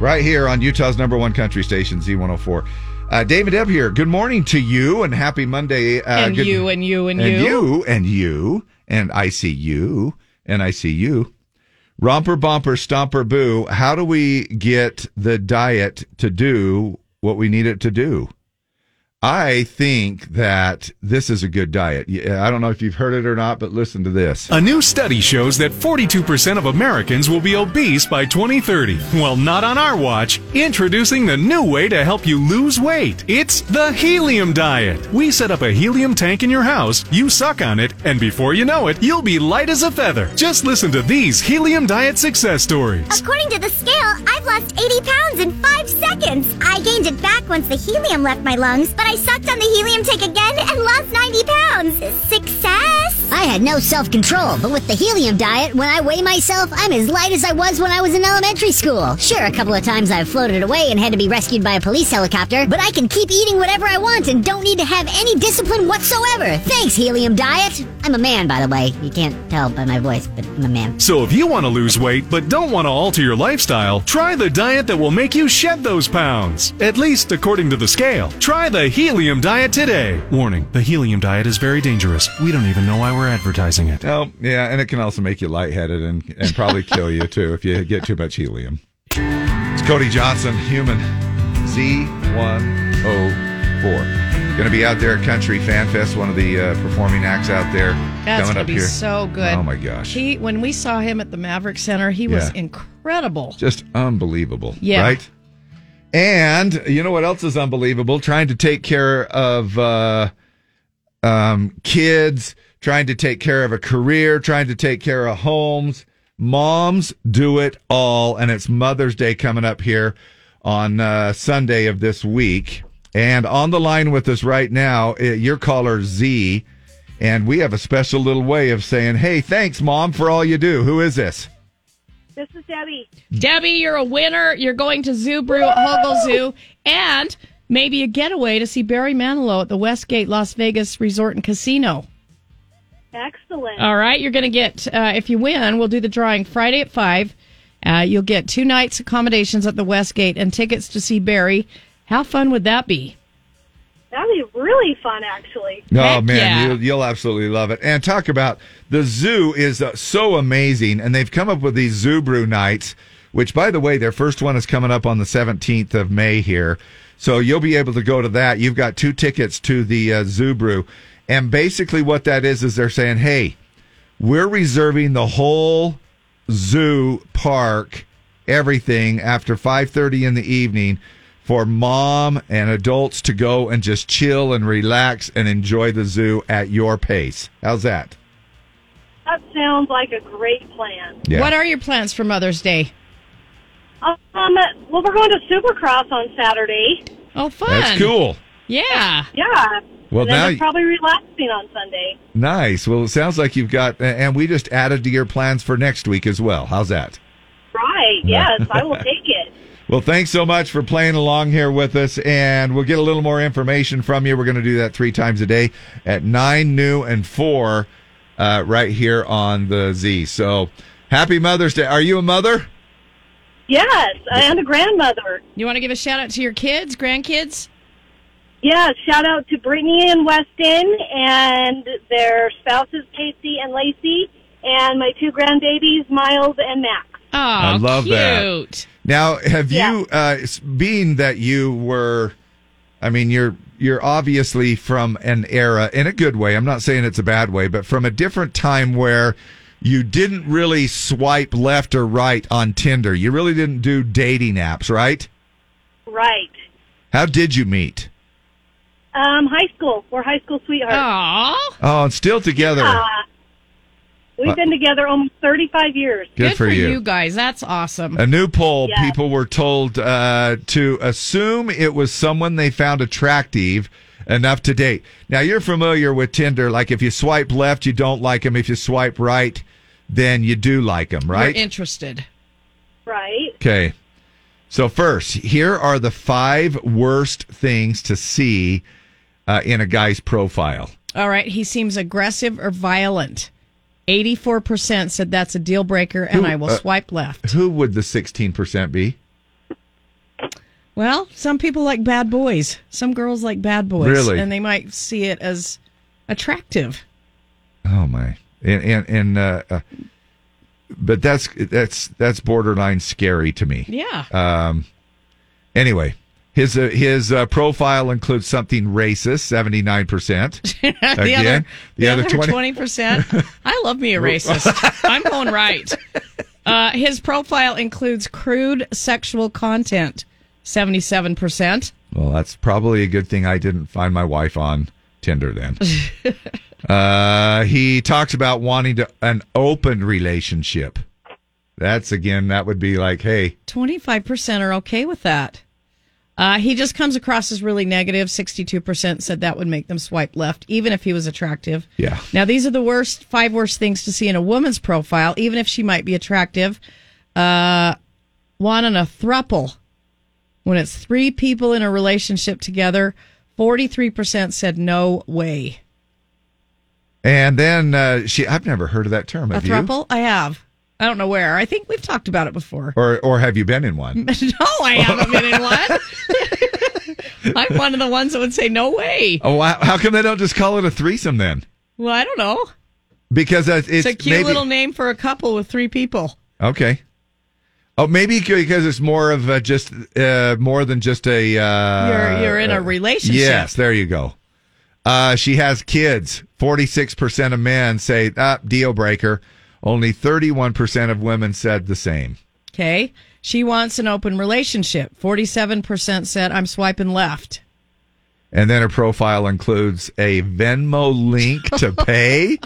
right here on Utah's number one country station, Z104. Uh, David Ebb here. Good morning to you and happy Monday. Uh, and good- you and you and, and you. you and you and I see you and I see you. Romper, bumper, stomper, boo. How do we get the diet to do what we need it to do? I think that this is a good diet. I don't know if you've heard it or not, but listen to this. A new study shows that 42% of Americans will be obese by 2030. Well, not on our watch. Introducing the new way to help you lose weight. It's the Helium Diet. We set up a helium tank in your house, you suck on it, and before you know it, you'll be light as a feather. Just listen to these Helium Diet success stories. According to the scale, I've lost 80 pounds in five seconds. I gained it back once the helium left my lungs, but I sucked on the helium tank again and lost 90 pounds. Success! I had no self control, but with the helium diet, when I weigh myself, I'm as light as I was when I was in elementary school. Sure, a couple of times I've floated away and had to be rescued by a police helicopter, but I can keep eating whatever I want and don't need to have any discipline whatsoever. Thanks, helium diet. I'm a man, by the way. You can't tell by my voice, but I'm a man. So if you want to lose weight but don't want to alter your lifestyle, try the diet that will make you shed those pounds. At least according to the scale. Try the Helium Diet today. Warning, the Helium Diet is very dangerous. We don't even know why we're advertising it. Oh, yeah, and it can also make you lightheaded and, and probably kill you too if you get too much helium. It's Cody Johnson, human Z104. Going to be out there at Country Fan Fest, one of the uh, performing acts out there That's gonna be here. so good. Oh my gosh. He when we saw him at the Maverik Center, he was Yeah. incredible. Just unbelievable. Yeah. Right? And you know what else is unbelievable? Trying to take care of uh, um, kids, trying to take care of a career, trying to take care of homes. Moms do it all. And it's Mother's Day coming up here on uh, Sunday of this week. And on the line with us right now, uh, your caller Z. And we have a special little way of saying, hey, thanks, Mom, for all you do. Who is this? This is Debbie. Debbie, you're a winner. You're going to Zoo Brew at Hogle Zoo and maybe a getaway to see Barry Manilow at the Westgate Las Vegas Resort and Casino. Excellent. All right, you're going to get, uh, if you win, we'll do the drawing Friday at 5. Uh, you'll get two nights accommodations at the Westgate and tickets to see Barry. How fun would that be? That'd be really fun, actually. Oh Heck man, yeah. you'll, you'll absolutely love it. And talk about the zoo is uh, so amazing, and they've come up with these zoo brew nights. Which, by the way, their first one is coming up on the seventeenth of May here, so you'll be able to go to that. You've got two tickets to the uh, zoo brew, and basically what that is is they're saying, hey. we're reserving the whole zoo park, everything after 5:30 in the evening for mom and adults to go and just chill and relax and enjoy the zoo at your pace. How's that? That sounds like a great plan. Yeah. What are your plans for Mother's Day? Um, well, we're going to Supercross on Saturday. Oh, fun. That's cool. Yeah. Yeah. Well, and then now we're you- probably relaxing on Sunday. Nice. Well, it sounds like you've got, and we just added to your plans for next week as well. How's that? Right. Yes, I will take it. Well, thanks so much for playing along here with us, and we'll get a little more information from you. We're going to do that three times a day at nine, new, and four, uh, right here on the Z. So, happy Mother's Day. Are you a mother? Yes, and a grandmother. You want to give a shout out to your kids, grandkids? Yeah, shout out to Brittany and Weston and their spouses, Casey and Lacey, and my two grandbabies, Miles and Max. Oh, I love cute. that. Now, have you, uh, being that you were, I mean, you're you're obviously from an era in a good way. I'm not saying it's a bad way, but from a different time where you didn't really swipe left or right on Tinder. You really didn't do dating apps, right? Right. How did you meet? Um, high school. We're high school sweethearts. Aww. Oh, and still together. Uh, we've Uh, been together almost 35 years. Good for you. you guys. That's awesome. A new poll. Yeah. People were told uh, to assume it was someone they found attractive enough to date. Now you're familiar with Tinder. Like if you swipe left, you don't like them. If you swipe right, then you do like them. Right? You're interested. Right. okay. So first, here are the five worst things to see uh, in a guy's profile. All right. He seems aggressive or violent. 84% said that's a deal breaker, and Who- I will uh, swipe left. Who would the sixteen percent be? Well, some people like bad boys. Some girls like bad boys. Really? And they might see it as attractive. Oh my! And and, and uh, uh, but that's that's that's borderline scary to me. Yeah. Um. Anyway, his uh, his uh, profile includes something racist, seventy nine percent. the other, the other 20 twenty percent. I love me a racist. I'm going right. Uh, his profile includes crude sexual content. Seventy-seven percent. Well, that's probably a good thing I didn't find my wife on Tinder then. uh, he talks about wanting to, an open relationship. That's again, that would be like, hey, Twenty-five percent are okay with that. Uh, he just comes across as really negative. Sixty-two percent said that would make them swipe left, even if he was attractive. yeah. Now, these are the worst five worst things to see in a woman's profile, even if she might be attractive. Uh, on a thruple when it's three people in a relationship together. Forty-three percent said no way. And then uh, she, I've never heard of that term. A Have you? I have. I don't know where. I think we've talked about it before. Or or have you been in one? no, I haven't been in one. I'm one of the ones that would say no way. Oh, how, how come they don't just call it a threesome then? Well, I don't know. Because it's, It's, it's a cute maybe, little name for a couple with three people. Okay. Oh, maybe because it's more of a just uh, more than just a. Uh, You're- you're in a uh, relationship. Yes, there you go. Uh, she has kids. Forty six percent of men say ah, deal breaker. Only thirty one percent of women said the same. Okay. She wants an open relationship. 47% said, I'm swiping left. And then her profile includes a Venmo link to pay.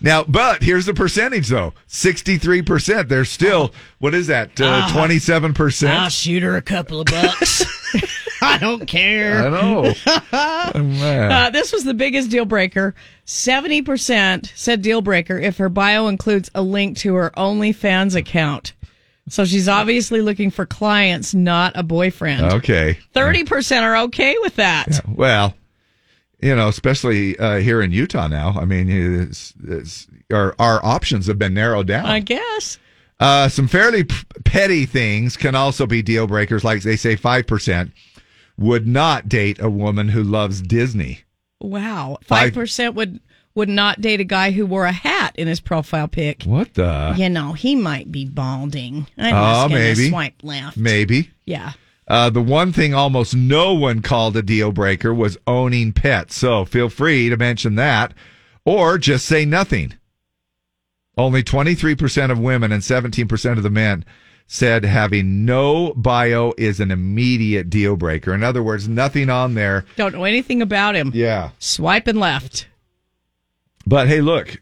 now, but here's the percentage though 63%. There's still, what is that, uh, Ah. 27%? I'll shoot her a couple of bucks. I don't care. I know. Oh, man. Uh, this was the biggest deal breaker. 70% said deal breaker if her bio includes a link to her OnlyFans account. So she's obviously looking for clients, not a boyfriend. Okay. 30% are okay with that. Well, you know, especially uh, here in Utah now. I mean, it's, it's, our, our options have been narrowed down. I guess. Uh, some fairly p- petty things can also be deal breakers. Like they say, 5% would not date a woman who loves Disney. Wow. Five- 5% would would not date a guy who wore a hat in his profile pic. What the? you know, he might be balding. I'm Oh, just maybe. swipe left. Maybe. Yeah. Uh, the one thing almost no one called a deal breaker was owning pets. So feel free to mention that or just say nothing. Only 23% of women and 17% of the men said having no bio is an immediate deal breaker. In other words, nothing on there. Don't know anything about him. Yeah. Swipe and left. But hey, look,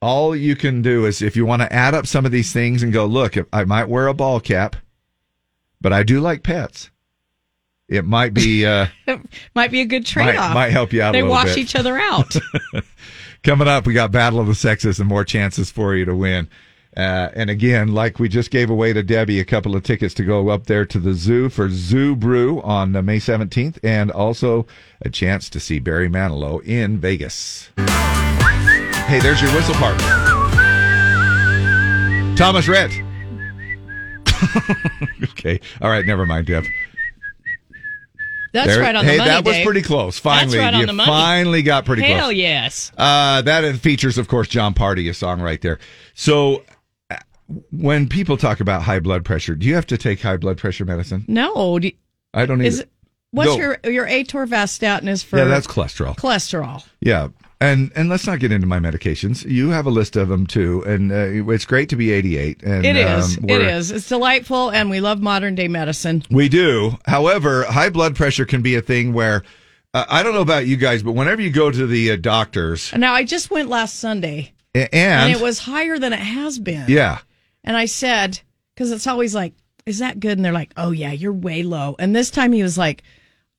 all you can do is if you want to add up some of these things and go, look, I might wear a ball cap, but I do like pets. It might be uh, Might be a good trade off. might help you out a They wash bit. each other out. Coming up, we got Battle of the Sexes and more chances for you to win. Uh, and again, like we just gave away to Debbie a couple of tickets to go up there to the zoo for Zoo Brew on uh, May 17th, and also a chance to see Barry Manilow in Vegas. Hey, there's your whistle part. Thomas Rhett. okay. All right. Never mind, Deb. That's There- right on the money. hey, that was Dave. pretty close. Finally, right you finally got pretty Hell close. Hell yes. Uh, that features, of course, Jon Pardi, a song right there. So, when people talk about high blood pressure, do you have to take high blood pressure medicine? No. Do, I don't is either. what's No. your your atorvastatin is for? Yeah, that's cholesterol. cholesterol. Yeah. And and let's not get into my medications. You have a list of them too, and uh, it's great to be 88. And It is. um, it. It's delightful, and we love modern day medicine. We do. However, high blood pressure can be a thing where uh, I don't know about you guys, but whenever you go to the uh, doctors, Now, I just went last Sunday, and, and, it was higher than it has been. yeah, And I said, because it's always like, is that good? And they're like, oh, yeah, you're way low. And this time he was like,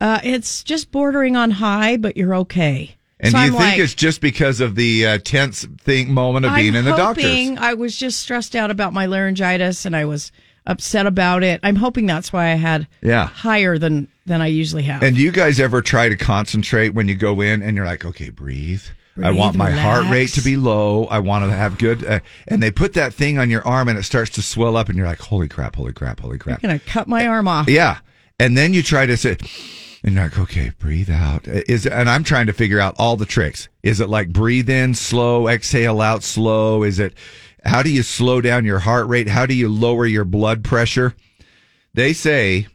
uh, it's just bordering on high, but you're okay. and So do you I'm think like, it's just because of the uh, tense thing moment of being I'm in the doctors? I was just stressed out about my laryngitis and I was upset about it. I'm hoping that's why I had Yeah. higher than than I usually have. And do you guys ever try to concentrate when you go in and you're like, okay, breathe. I want my heart rate to be low. I want to have good. Uh, and they put that thing on your arm and it starts to swell up, and you're like, holy crap, holy crap, holy crap. I'm gonna cut my arm off. Yeah. And then you try to sit and you're like, okay, breathe out. Is and I'm trying to figure out all the tricks. Is it like breathe in slow, exhale out slow? Is it how do you slow down your heart rate? How do you lower your blood pressure? They say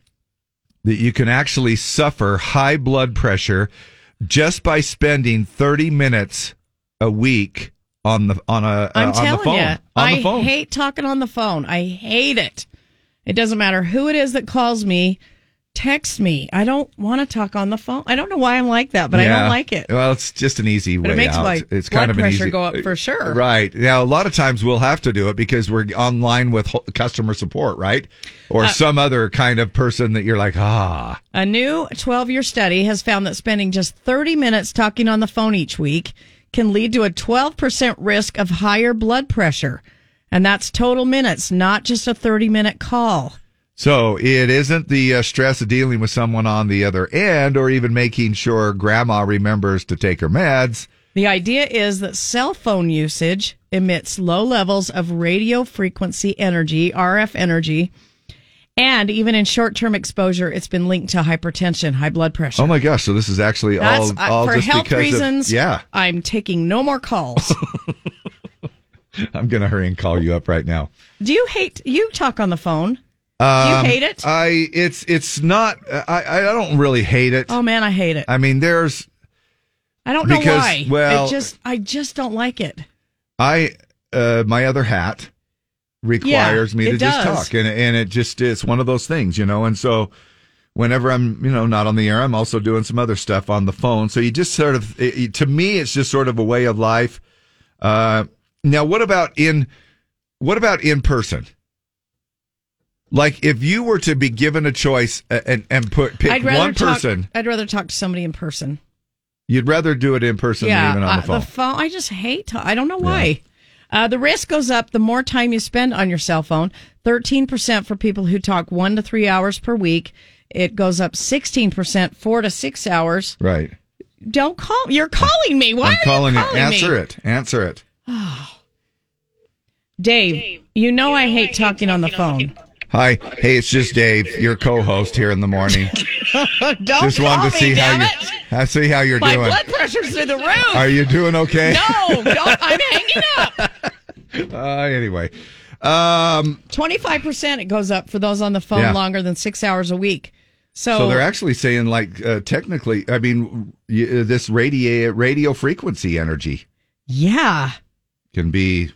that you can actually suffer high blood pressure just by spending 30 minutes a week on the on a uh, I'm on the telling phone. you, on I the phone. hate talking on the phone. I hate it. It doesn't matter who it is that calls me. Text me. I don't want to talk on the phone. I don't know why I'm like that, but I don't like it. Well, it's just an easy But way it makes out. my it's blood kind of an pressure easy, go up for sure. Right now, a lot of times we'll have to do it because we're online with customer support, right, or Uh, some other kind of person that you're like, ah, A new 12 year study has found that spending just 30 minutes talking on the phone each week can lead to a 12% risk of higher blood pressure. And that's total minutes, not just a 30 minute call. So it isn't the uh, stress of dealing with someone on the other end, or even making sure grandma remembers to take her meds. The idea is that cell phone usage emits low levels of radio frequency energy, RF energy, and even in short term exposure, it's been linked to hypertension, high blood pressure. Oh my gosh! So this is actually all, uh, all for just health because reasons. Of, yeah, I'm taking no more calls. I'm gonna hurry and call you up right now. Do you hate you talk on the phone? Um, you hate it? I it's it's not. I I don't really hate it. Oh man, I hate it. I mean, there's I don't know why. well- it just I just don't like it. I uh my other hat requires Yeah, me to just does. talk and and it just it's one of those things, you know. And so whenever I'm, you know, not on the air, I'm also doing some other stuff on the phone. So you just sort of it- to me it's just sort of a way of life. Uh now what about in what about in person? Like if you were to be given a choice uh, and and put pick I'd one talk, person, I'd rather talk to somebody in person. you'd rather do it in person yeah, than even on uh, the phone. I just hate. To, I don't know why. Uh, the risk goes up the more time you spend on your cell phone. Thirteen percent for people who talk one to three hours per week. It goes up sixteen percent, four to six hours. right. Don't call. You're calling me. Why I'm are calling you it. calling Answer me? it. Answer it. Dave, you know I hate talking on the phone. Hi. Hey, it's just Dave, your co-host here in the morning. don't just call wanted to me, see how damn you it. I see how you're My doing. blood pressure's through the roof. Are you doing okay? No, don't, I'm hanging up. Uh, anyway. Um Twenty-five percent it goes up for those on the phone Yeah. longer than six hours a week. So, so they're actually saying like uh, technically I mean y- uh, this radio radio frequency energy yeah, can be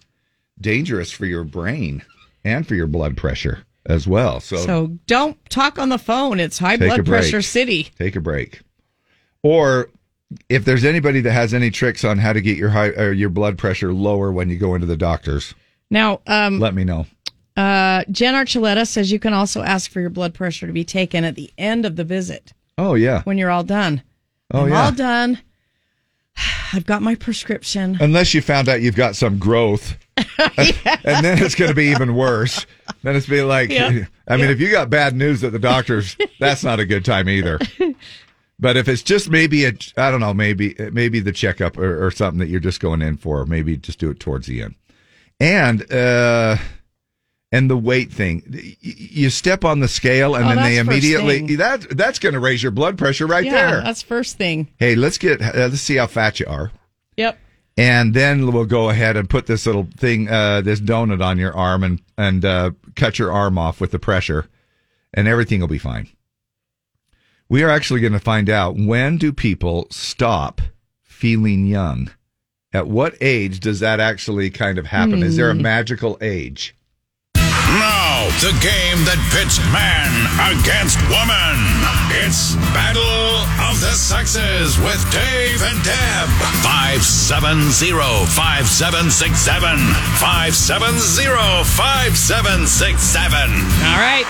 dangerous for your brain and for your blood pressure as well. So, So don't talk on the phone. It's high blood pressure city. take a break. Or if there's anybody that has any tricks on how to get your high or your blood pressure lower when you go into the doctors, Now, um, let me know. uh, Jen Archuleta says you can also ask for your blood pressure to be taken at the end of the visit Oh yeah. when you're all done. Oh I'm yeah. all done. I've got my prescription. Unless you found out you've got some growth. and then it's going to be even worse. Then it's be like, Yeah. I mean, if you got bad news at the doctor's, that's not a good time either. But if it's just maybe a, I don't know, maybe maybe the checkup or, or something that you're just going in for, maybe just do it towards the end. And uh, and the weight thing, you step on the scale and Oh, then they immediately that that's going to raise your blood pressure right yeah, there. that's first thing. Hey, let's get uh, let's see how fat you are. And then we'll go ahead and put this little thing, uh, this donut on your arm and and uh, cut your arm off with the pressure, and everything will be fine. We are actually going to find out when do people stop feeling young. At what age does that actually kind of happen? Is there a Hmm. magical age? Now, the game that pits man against woman. It's Battle of the Sexes with Dave and Deb. 570-5767. 570-5767. All right.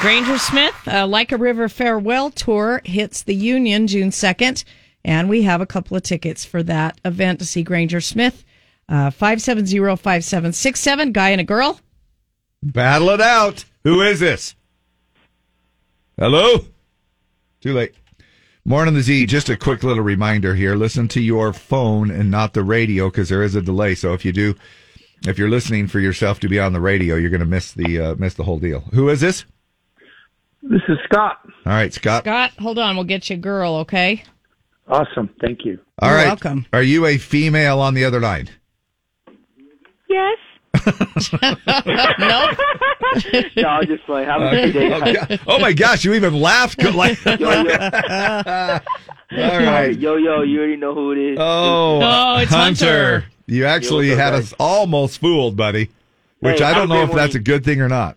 Granger Smith, uh, Like a River Farewell Tour hits the Union June 2nd. And we have a couple of tickets for that event to see Granger Smith. Uh, 570 5767, guy and a girl. Battle it out. Who is this? Hello? Too late. Morning the Z. Just a quick little reminder here. Listen to your phone and not the radio because there is a delay. So if you do, if you're listening for yourself to be on the radio, you're going to miss the uh, miss the whole deal. Who is this? This is Scott. All right, Scott. Scott, hold on. We'll get you a girl, okay? Awesome. Thank you. All You're right. welcome. Are you a female on the other line? Yes. Nope. no, I'm just like, have a good day. oh, Oh, my gosh, you even laughed. Good, like, Yo, yo. All right. Yo, yo, you already know who it is. Oh, Oh, it's Hunter. You actually Yeah, what's up, had guys? us almost fooled, buddy. Which Hey, I don't know if that's a good thing or not.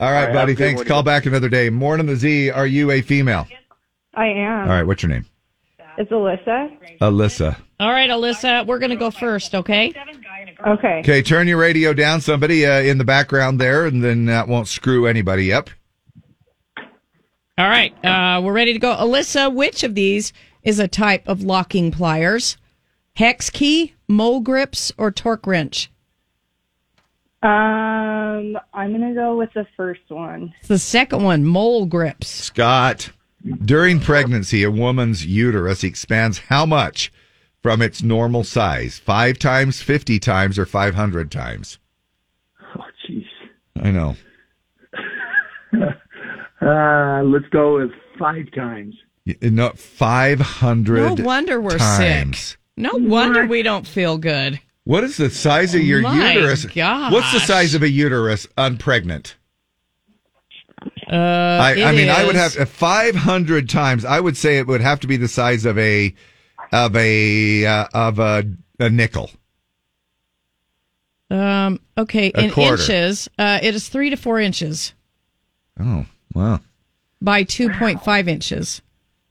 All right, All right, buddy. Thanks. morning. Call back another day. Morning the Z. Are you a female? I am. All right. What's your name? It's Alyssa. Alyssa. All right, Alyssa, we're going to go first, okay? Okay. Okay. Turn your radio down. Somebody uh, in the background there, and then that won't screw anybody up. All right, uh, we're ready to go. Alyssa, which of these is a type of locking pliers? Hex key, mole grips, or torque wrench? Um, I'm gonna go with the first one. It's the second one, mole grips. Scott. During pregnancy, a woman's uterus expands how much from its normal size? Five times, 50 times, or 500 times? Oh, jeez. I know. Uh, let's go with five times. Y- No, 500 No wonder we're times. sick. No wonder we don't feel good. What is the size of your My uterus? gosh. What's the size of a uterus unpregnant? Uh, I, I it mean, I would have 500 times. I would say it would have to be the size of a of a uh, of a, a nickel. Um, okay, A in quarter. inches, uh, it is three to four inches Oh, wow! by 2.5 inches.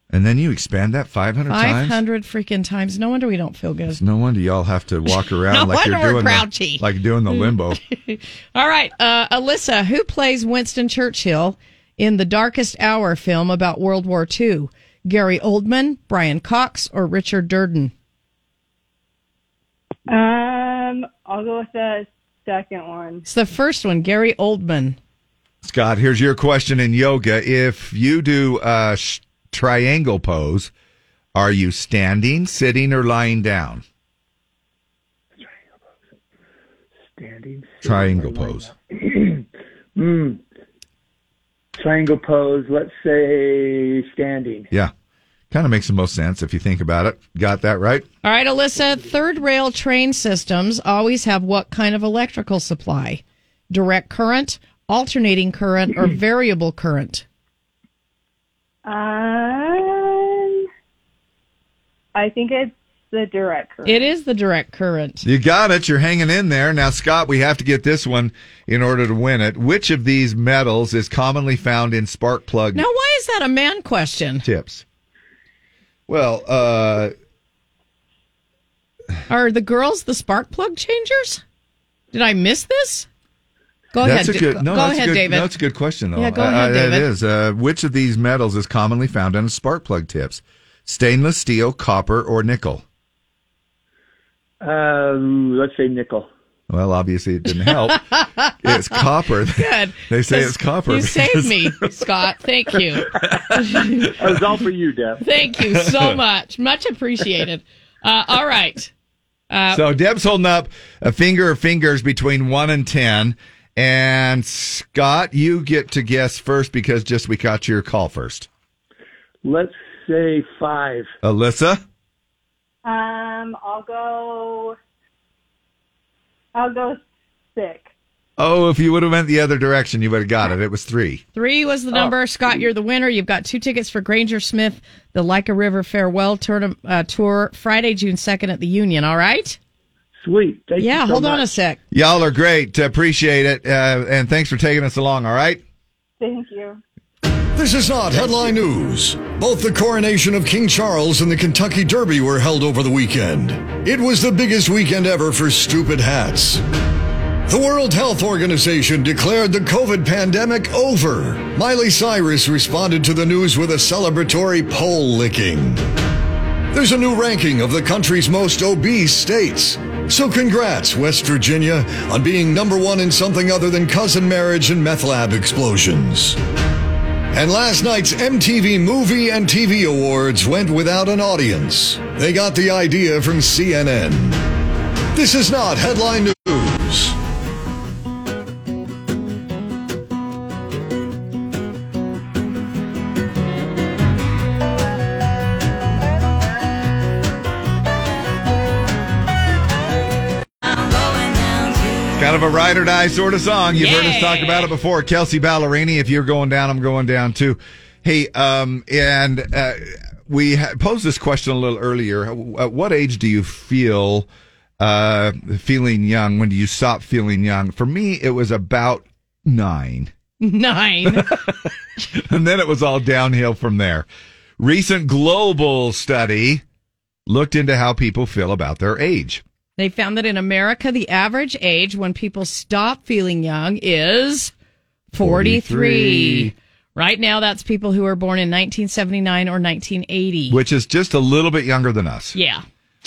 And then you expand that 500 times. 500 freaking times. No wonder we don't feel good. No wonder y'all have to walk around No like you're wonder we're doing grouchy. the, like doing the limbo. All right, uh, Alyssa, who plays Winston Churchill in the Darkest Hour film about World War II? Gary Oldman, Brian Cox, or Richard Durden? Um, I'll go with the second one. It's the first one, Gary Oldman. Scott, here's your question in yoga. If you do a sh- triangle pose, are you standing, sitting, or lying down? Standing. Triangle pose. Hmm. Triangle pose. Let's say standing. Yeah. Kind of makes the most sense if you think about it. Got that right? All right, Alyssa, third rail train systems always have what kind of electrical supply? Direct current, alternating current, or variable current? Um, I think it's the direct current. It is the direct current. You got it. You're hanging in there. Now, Scott, we have to get this one in order to win it. Which of these metals is commonly found in spark plug Now, why is that a man question? tips? Well, uh, Are the girls the spark plug changers? Did I miss this? Go that's ahead. a good. No, go that's ahead, a good, David. No, that's a good question, though. Yeah, go ahead, uh, David. It is. Uh, which of these metals is commonly found in spark plug tips? Stainless steel, copper, or nickel? Um, let's say nickel. Well, obviously it didn't help. it's copper. Good. They say it's copper. You saved me, Scott. Thank you. That was all for you, Deb. Thank you so much. Much appreciated. Uh, all right. Uh, so Deb's holding up a finger or fingers between one and ten, and Scott, you get to guess first because just we got your call first. Let's say five. Alyssa, Um, I'll go. I'll go six. oh, if you would have went the other direction, you would have got it. It was three. Three was the Oh. number. Scott, you're the winner. You've got two tickets for Granger Smith, the Like a River Farewell tourna- uh, Tour, Friday, June 2nd at the Union. All right? Sweet. Thank yeah, you so hold on a sec. Y'all are great. Appreciate it, uh, and thanks for taking us along. All right. Thank you. This is not headline news. Both the coronation of King Charles and the Kentucky Derby were held over the weekend. It was the biggest weekend ever for stupid hats. The World Health Organization declared the COVID pandemic over. Miley Cyrus responded to the news with a celebratory pole licking. There's a new ranking of the country's most obese states. So congrats, West Virginia, on being number one in something other than cousin marriage and meth lab explosions. And last night's MTV Movie and TV Awards went without an audience. They got the idea from CNN. This is not headline news. Of a ride or die sort of song. You've heard us talk about it before. Kelsea Ballerini, if you're going down, I'm going down too. Hey, um, and uh, we ha- posed this question a little earlier. At what age do you feel uh, feeling young? When do you stop feeling young? For me, it was about nine. Nine. and then it was all downhill from there. Recent global study looked into how people feel about their age. They found that in America, the average age when people stop feeling young is 43. 43. Right now, that's people who were born in 1979 or 1980. which is just a little bit younger than us. yeah.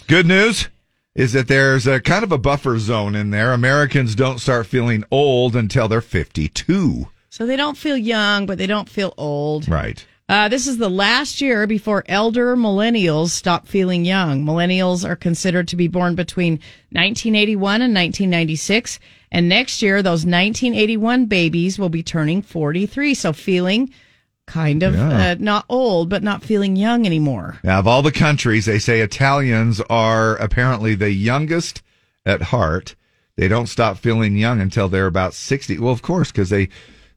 Good news is that there's a kind of a buffer zone in there. Americans don't start feeling old until they're 52. So they don't feel young, but they don't feel old. Right. Uh, this is the last year before elder millennials stop feeling young. Millennials are considered to be born between 1981 and 1996. And next year, those 1981 babies will be turning 43. So feeling kind of Yeah. uh, not old, but not feeling young anymore. Now, of all the countries, they say Italians are apparently the youngest at heart. They don't stop feeling young until they're about 60. Well, of course, because they,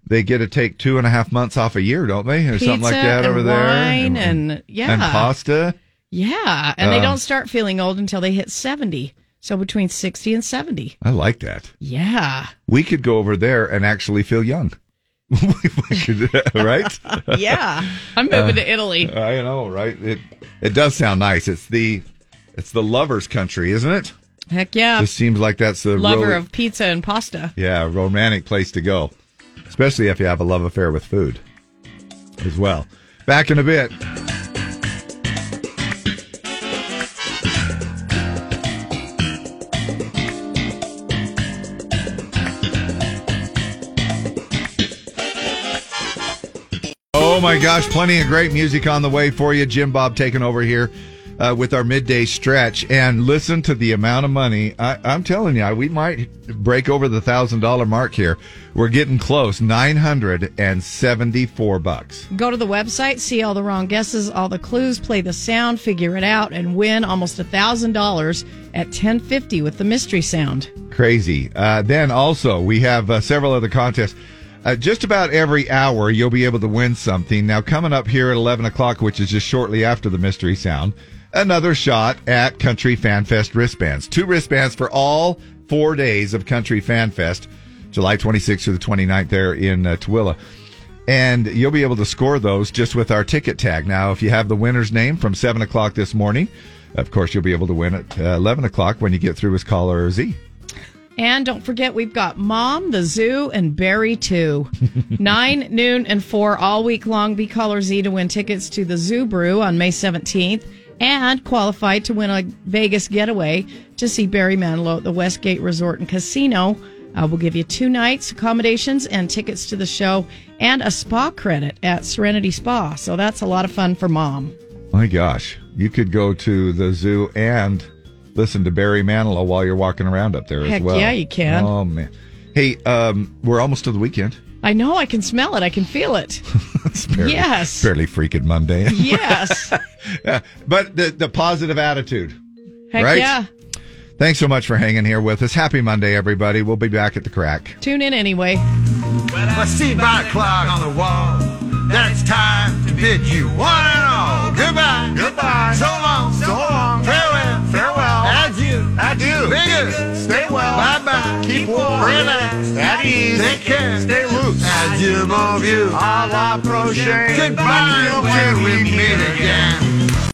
they get to take two and a half months off a year, don't they? Or something like that over there. wine and- yeah. And pasta. Yeah. And they Um, don't start feeling old until they hit 70. So between 60 and 70. I like that. Yeah. We could go over there and actually feel young. we could, right? Yeah. I'm moving Uh, to Italy. I know, right? It it does sound nice. It's the it's the lovers' country, isn't it? Heck yeah. Just seems like that's the Lover really- of pizza and pasta. yeah romantic place to go, especially if you have a love affair with food as well. Back in a bit. Oh my gosh, plenty of great music on the way for you. Jim Bob taking over here uh, with our midday stretch. And listen to the amount of money. I, I'm telling you, we might break over the thousand dollar mark here. We're getting close. Nine hundred and seventy four bucks. Go to the website, see all the wrong guesses, all the clues, play the sound, figure it out, and win almost a thousand dollars at ten fifty with the mystery sound. Crazy. Uh, then also, we have uh, several other contests. Uh, just about every hour, you'll be able to win something. Now, coming up here at 11 o'clock, which is just shortly after the mystery sound, another shot at Country Fan Fest wristbands. Two wristbands for all four days of Country Fan Fest, July 26th through the 29th there in uh, Tooele. And you'll be able to score those just with our ticket tag. Now, if you have the winner's name from 7 o'clock this morning, of course, you'll be able to win at uh, 11 o'clock when you get through with caller Z. And don't forget, we've got Mom, the Zoo, and Barry too. Nine, noon, and four all week long. Be caller Z to win tickets to the Zoo Brew on May 17th and qualified to win a Vegas getaway to see Barry Manilow at the Westgate Resort and Casino. Uh, we'll give you two nights, accommodations, and tickets to the show, and a spa credit at Serenity Spa. So that's a lot of fun for Mom. My gosh, you could go to the zoo and listen to Barry Manilow while you're walking around up there Heck as well. yeah, you can. Oh man, hey, um, we're almost to the weekend. I know, I can smell it, I can feel it. It's barely, Yes. barely freaking Monday. Yes. Yeah, but the the positive attitude. Heck right? yeah. Thanks so much for hanging here with us. Happy Monday, everybody. We'll be back at the crack. Tune in anyway. I see my clock on the wall. That's time to bid you one and all. Goodbye. Goodbye. So long. So long. Farewell. Farewell. Adieu. Adieu. Bigger. Keep warm. Relax. At ease. Take care. Stay loose. Adieu, mon vieux. A la prochaine. Goodbye until we meet again.